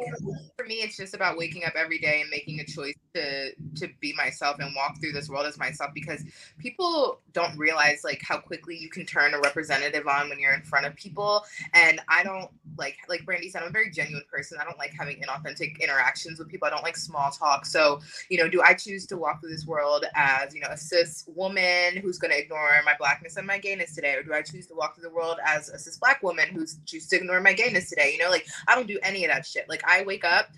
S4: for me, it's just about waking up every day and making a choice to to be myself and walk through this world as myself. Because people don't realize like how quickly you can turn a representative on when you're in front of people. And I don't like, like Brandy said, I'm a very genuine person. I don't like having inauthentic interactions with people. I don't like small talk. So, you know, do I choose to walk through this world as you know a cis woman who's going to ignore my blackness and my gayness today, or do I choose to walk through the world as a cis black woman who's choose to ignore my gayness today? You know, like I don't do any of that shit. Like I wake up,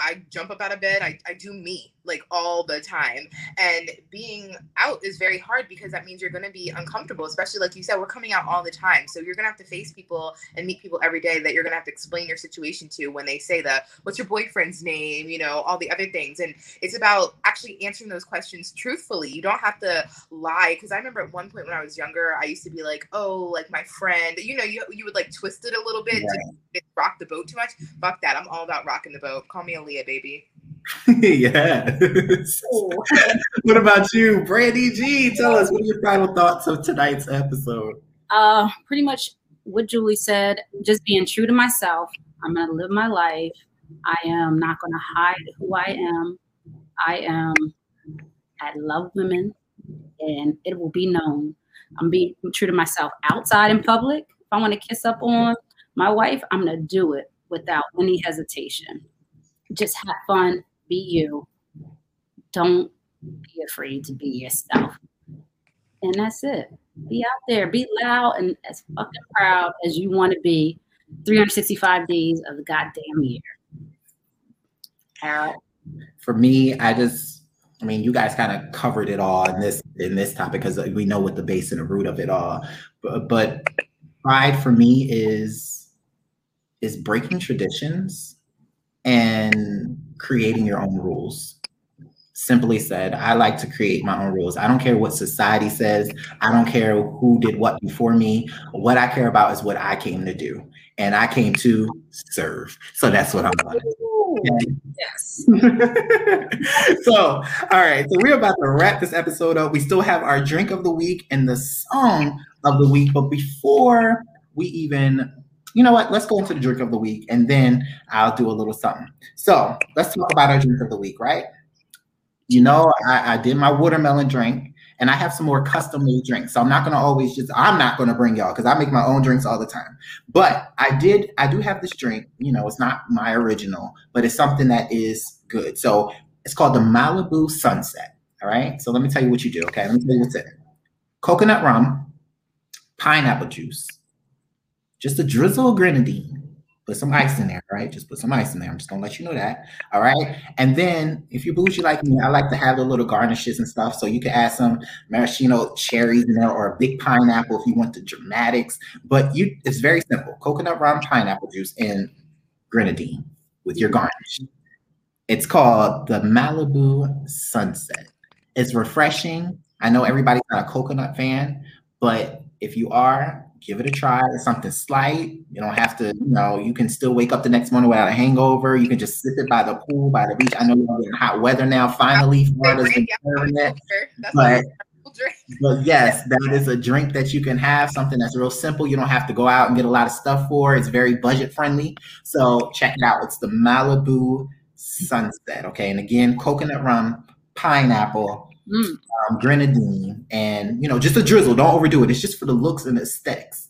S4: I jump up out of bed, I, I do me. Like all the time. And being out is very hard because that means you're going to be uncomfortable, especially like you said, we're coming out all the time. So you're going to have to face people and meet people every day that you're going to have to explain your situation to when they say the what's your boyfriend's name, you know, all the other things. And it's about actually answering those questions truthfully. You don't have to lie because I remember at one point when I was younger, I used to be like, "Oh, like my friend," you know, you you would like twist it a little bit to rock the boat too much. Fuck that. I'm all about rocking the boat. Call me Aaliyah, baby. [laughs]
S3: yeah. [laughs] what about you, Brandy G? Tell us what are your final thoughts of tonight's episode?
S2: Uh, pretty much what Julie said. Just being true to myself. I'm gonna live my life. I am not gonna hide who I am. I am. I love women, and it will be known. I'm being true to myself outside in public. If I want to kiss up on my wife, I'm gonna do it without any hesitation. Just have fun, be you. Don't be afraid to be yourself. And that's it. Be out there, be loud and as fucking proud as you want to be 365 days of the goddamn year. Harold.
S3: For me, I just I mean, you guys kind of covered it all in this in this topic because we know what the base and the root of it all. But, but pride for me is is breaking traditions and creating your own rules. Simply said, I like to create my own rules. I don't care what society says. I don't care who did what before me. What I care about is what I came to do. And I came to serve. So that's what I'm going.
S2: Yes. [laughs]
S3: so, all right. So we're about to wrap this episode up. We still have our drink of the week and the song of the week. But before we even you know what? Let's go into the drink of the week and then I'll do a little something. So let's talk about our drink of the week, right? You know, I, I did my watermelon drink and I have some more custom made drinks. So I'm not going to always just, I'm not going to bring y'all because I make my own drinks all the time. But I did, I do have this drink. You know, it's not my original, but it's something that is good. So it's called the Malibu Sunset. All right. So let me tell you what you do. Okay. Let me tell you what's in it coconut rum, pineapple juice, just a drizzle of grenadine. Put some ice in there, right? Just put some ice in there. I'm just gonna let you know that. All right. And then if you bougie like me, I like to have the little garnishes and stuff. So you can add some maraschino cherries in there or a big pineapple if you want the dramatics. But you it's very simple. Coconut rum, pineapple juice, and grenadine with your garnish. It's called the Malibu Sunset. It's refreshing. I know everybody's not a coconut fan, but if you are, give it a try. It's something slight. You don't have to, you know, you can still wake up the next morning without a hangover. You can just sip it by the pool, by the beach. I know you're in hot weather now. Finally, Florida's been serving it. But, but yes, that is a drink that you can have, something that's real simple. You don't have to go out and get a lot of stuff for. It's very budget friendly. So check it out. It's the Malibu Sunset. Okay. And again, coconut rum, pineapple,
S2: Mm.
S3: um, grenadine, and you know, just a drizzle. Don't overdo it. It's just for the looks and aesthetics.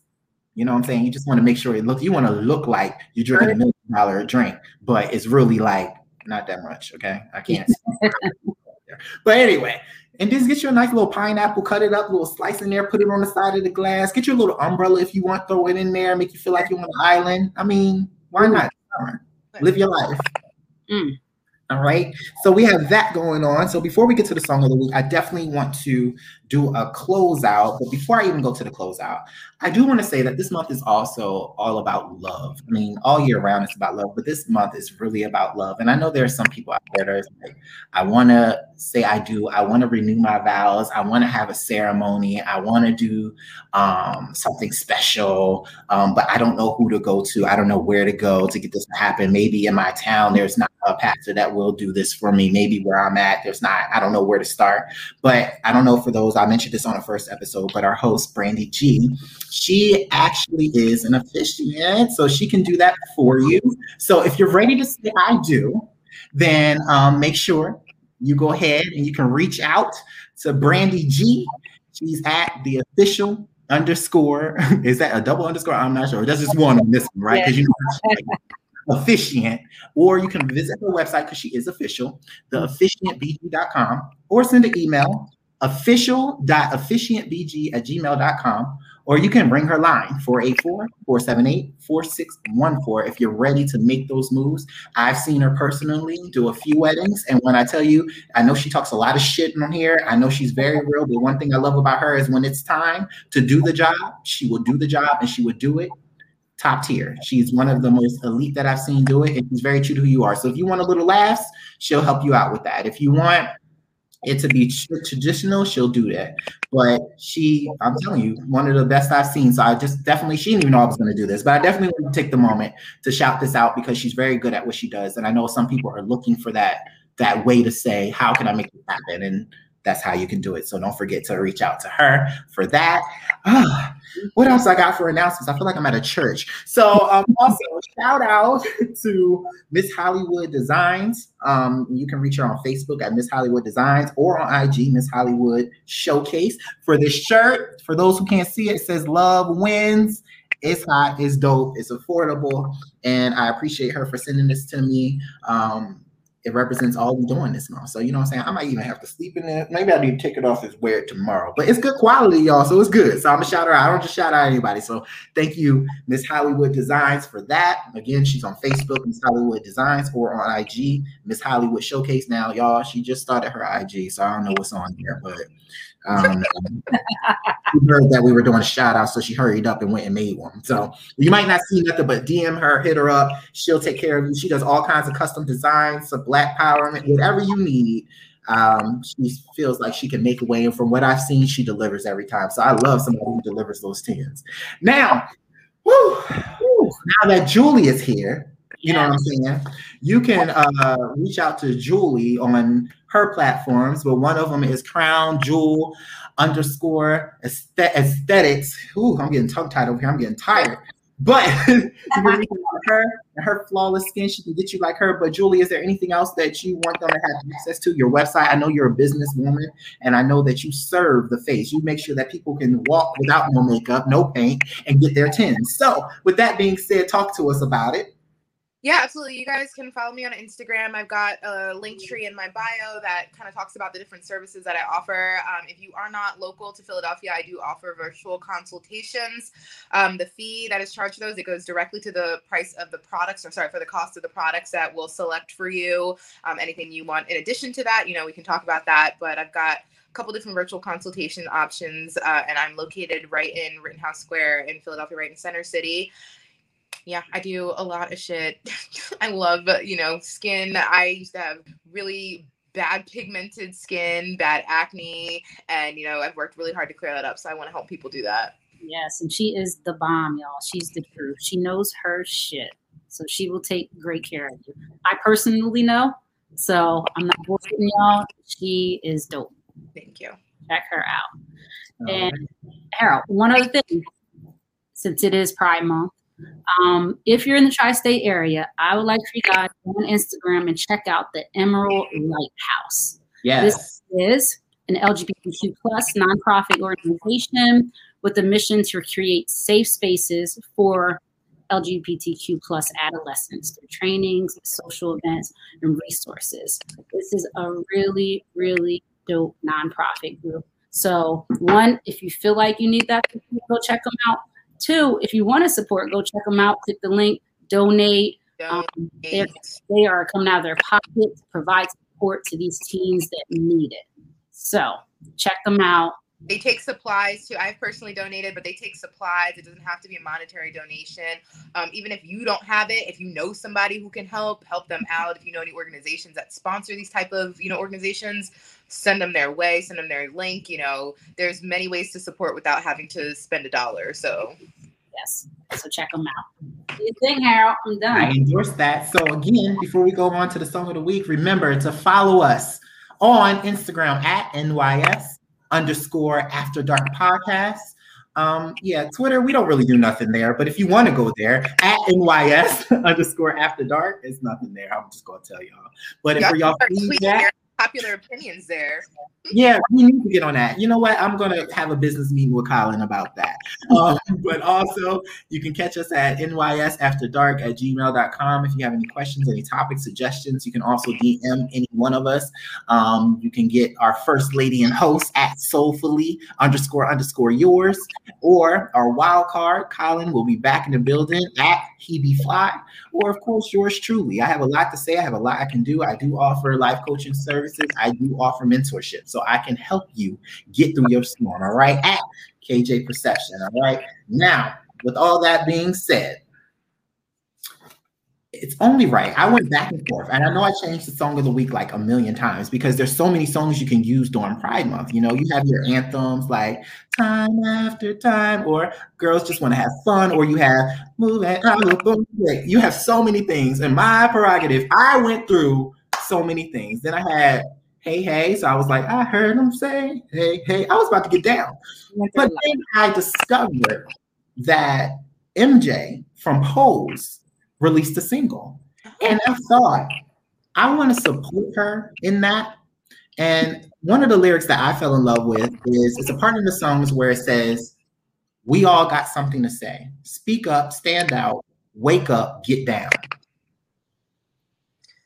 S3: You know what I'm saying? You just want to make sure it looks. You want to look like you're drinking a million dollar drink, but it's really like not that much. Okay, I can't. [laughs] but anyway, and just get you a nice little pineapple, cut it up, little slice in there, put it on the side of the glass. Get your little umbrella if you want, throw it in there, make you feel like you're on an island. I mean, why not? Live your life.
S2: Mm.
S3: All right. So we have that going on. So before we get to the song of the week, I definitely want to do a closeout. But before I even go to the closeout, I do want to say that this month is also all about love. I mean, all year round it's about love, but this month is really about love. And I know there are some people out there that are like, I want to say I do. I want to renew my vows. I want to have a ceremony. I want to do um, something special, um, but I don't know who to go to. I don't know where to go to get this to happen. Maybe in my town, there's not a pastor that will do this for me. Maybe where I'm at, there's not. I don't know where to start. But I don't know for those. I mentioned this on the first episode, but our host Brandy G, she actually is an officiant, so she can do that for you. So if you're ready to say I do, then um, make sure you go ahead and you can reach out to Brandy G. She's at the official underscore. [laughs] Is that a double underscore? I'm not sure. That's just one on this one, right? Because you know officiant, or you can visit her website because she is official, the officiantbg.com, or send an email official.officiantbg at gmail.com, or you can ring her line 484-478-4614 if you're ready to make those moves. I've seen her personally do a few weddings, and when I tell you, I know she talks a lot of shit on here. I know she's very real, but one thing I love about her is when it's time to do the job, she will do the job and she would do it top tier. She's one of the most elite that I've seen do it, and she's very true to who you are. So if you want a little laughs, she'll help you out with that. If you want it to be traditional, she'll do that. But she, I'm telling you, one of the best I've seen. So I just definitely, she didn't even know I was going to do this, but I definitely want to take the moment to shout this out because she's very good at what she does, and I know some people are looking for that that way to say, how can I make it happen? And that's how you can do it. So don't forget to reach out to her for that. Ah, what else I got for announcements? I feel like I'm at a church. So um, [laughs] also shout out [laughs] to Miss Hollywood Designs. Um, you can reach her on Facebook at Miss Hollywood Designs or on IG Miss Hollywood Showcase for this shirt. For those who can't see it, it says "Love Wins." It's hot, it's dope, it's affordable, and I appreciate her for sending this to me. Um, it represents all we're doing this month. So you know what I'm saying? I might even have to sleep in it. Maybe I need to take it off and wear it tomorrow. But it's good quality, y'all. So it's good. So I'm gonna shout her out. I don't just shout out anybody. So thank you, Miss Hollywood Designs, for that. Again, she's on Facebook, Miss Hollywood Designs, or on IG, Miss Hollywood Showcase. Now, y'all, she just started her IG, so I don't know what's on here, but um, she heard that we were doing a shout out, so she hurried up and went and made one. So you might not see nothing, but DM her, hit her up. She'll take care of you. She does all kinds of custom designs, some black power, whatever you need. Um, she feels like she can make a way, and from what I've seen, she delivers every time. So I love somebody who delivers those tens. Now, whew, whew, now that Julie is here, you know what I'm saying? You can uh, reach out to Julie on her platforms, but one of them is Crown Jewel underscore aesthetics. Ooh, I'm getting tongue tied over here. I'm getting tired. But [laughs] [laughs] her her flawless skin, she can get you like her. But Julie, is there anything else that you want them to have access to? Your website. I know you're a businesswoman, and I know that you serve the face. You make sure that people can walk without no makeup, no paint, and get their tins. So, with that being said, talk to us about it.
S4: Yeah, absolutely. You guys can follow me on Instagram. I've got a link tree in my bio that kind of talks about the different services that I offer. Um, if you are not local to Philadelphia, I do offer virtual consultations. Um, the fee that is charged for those, it goes directly to the price of the products, or sorry, for the cost of the products that we'll select for you. Um, anything you want in addition to that, you know, we can talk about that. But I've got a couple different virtual consultation options, uh, and I'm located right in Rittenhouse Square in Philadelphia, right in Center City yeah, I do a lot of shit. [laughs] I love, you know, skin. I used to have really bad pigmented skin, bad acne, and you know, I've worked really hard to clear that up. So I want to help people do that.
S2: Yes, and she is the bomb, y'all. She's the truth. She knows her shit. So she will take great care of you. I personally know. So I'm not bullshitting y'all. She is dope.
S4: Thank you.
S2: Check her out. And Harold, one other thing, since it is Pride Month, um, if you're in the tri-state area, I would like for you guys on Instagram and check out the Emerald Lighthouse.
S3: Yes.
S2: This is an LGBTQ plus nonprofit organization with a mission to create safe spaces for LGBTQ plus adolescents through trainings, social events, and resources. This is a really, really dope nonprofit group. So, one, if you feel like you need that, go check them out. Two, if you want to support, go check them out. Click the link, donate. Um, they are coming out of their pocket to provide support to these teens that need it. So check them out.
S4: They take supplies too. I've personally donated, but they take supplies. It doesn't have to be a monetary donation. Um, even if you don't have it, if you know somebody who can help, help them out. If you know any organizations that sponsor these type of you know organizations, send them their way, send them their link. You know, there's many ways to support without having to spend a dollar. So
S2: yes, so check them out. You think, Harold? I'm done.
S3: I endorse that. So again, before we go on to the song of the week, remember to follow us on Instagram at NYS underscore after dark podcast. Um, yeah, Twitter, we don't really do nothing there, but if you want to go there at NYS [laughs] underscore after dark, it's nothing there. I'm just gonna tell y'all. But if for y'all feedback,
S4: popular opinions there.
S3: Yeah, we need to get on that. You know what? I'm gonna have a business meeting with Colin about that. Um, [laughs] but also, you can catch us at nysafterdark at gmail.com if you have any questions, any topic suggestions. You can also DM any one of us. Um, you can get our first lady and host at soulfully underscore underscore yours, or our wild card. Colin will be back in the building at he be fly, or of course yours truly. I have a lot to say. I have a lot I can do. I do offer life coaching services. I do offer mentorship, so I can help you get through your storm. All right, at KJ Perception. All right. Now, with all that being said, it's only right. I went back and forth, and I know I changed the song of the week like a million times because there's so many songs you can use during Pride Month. You know, you have your anthems like "Time After Time" or "Girls Just Want to Have Fun," or you have "Moving Out." You have so many things, and my prerogative. I went through so many things. Then I had "Hey Hey," so I was like, I heard them say "Hey Hey." I was about to get down, but then I discovered that MJ from Pose released a single. And I thought, I want to support her in that. And one of the lyrics that I fell in love with is it's a part of the songs where it says, We all got something to say. Speak up, stand out, wake up, get down.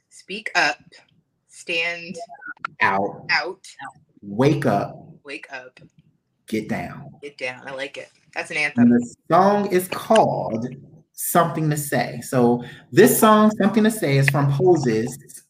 S4: Speak up, stand
S3: Out,
S4: out,
S3: wake up,
S4: wake up,
S3: get down.
S4: get down. I like it. That's an
S3: And
S4: anthem.
S3: the song is called Something to Say. So this song, Something to Say, is from Pose's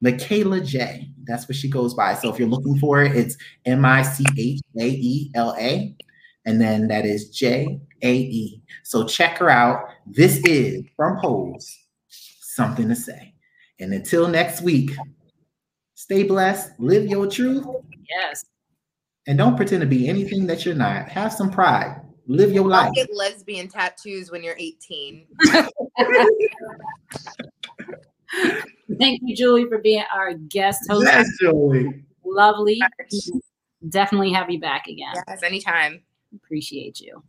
S3: Michaela Jaé. That's what she goes by. So if you're looking for it, it's M I C H A E L A. And then that is J A E. So check her out. This is from Pose Something to Say. And until next week, stay blessed, live your truth,
S2: Yes.
S3: and don't pretend to be anything that you're not. Have some pride. Live your life.
S4: Get lesbian tattoos when you're 18. [laughs]
S2: Thank you, Julie, for being our guest host.
S3: Yes, Joey.
S2: Lovely. Definitely have you back again.
S4: Yes, anytime.
S2: Appreciate you.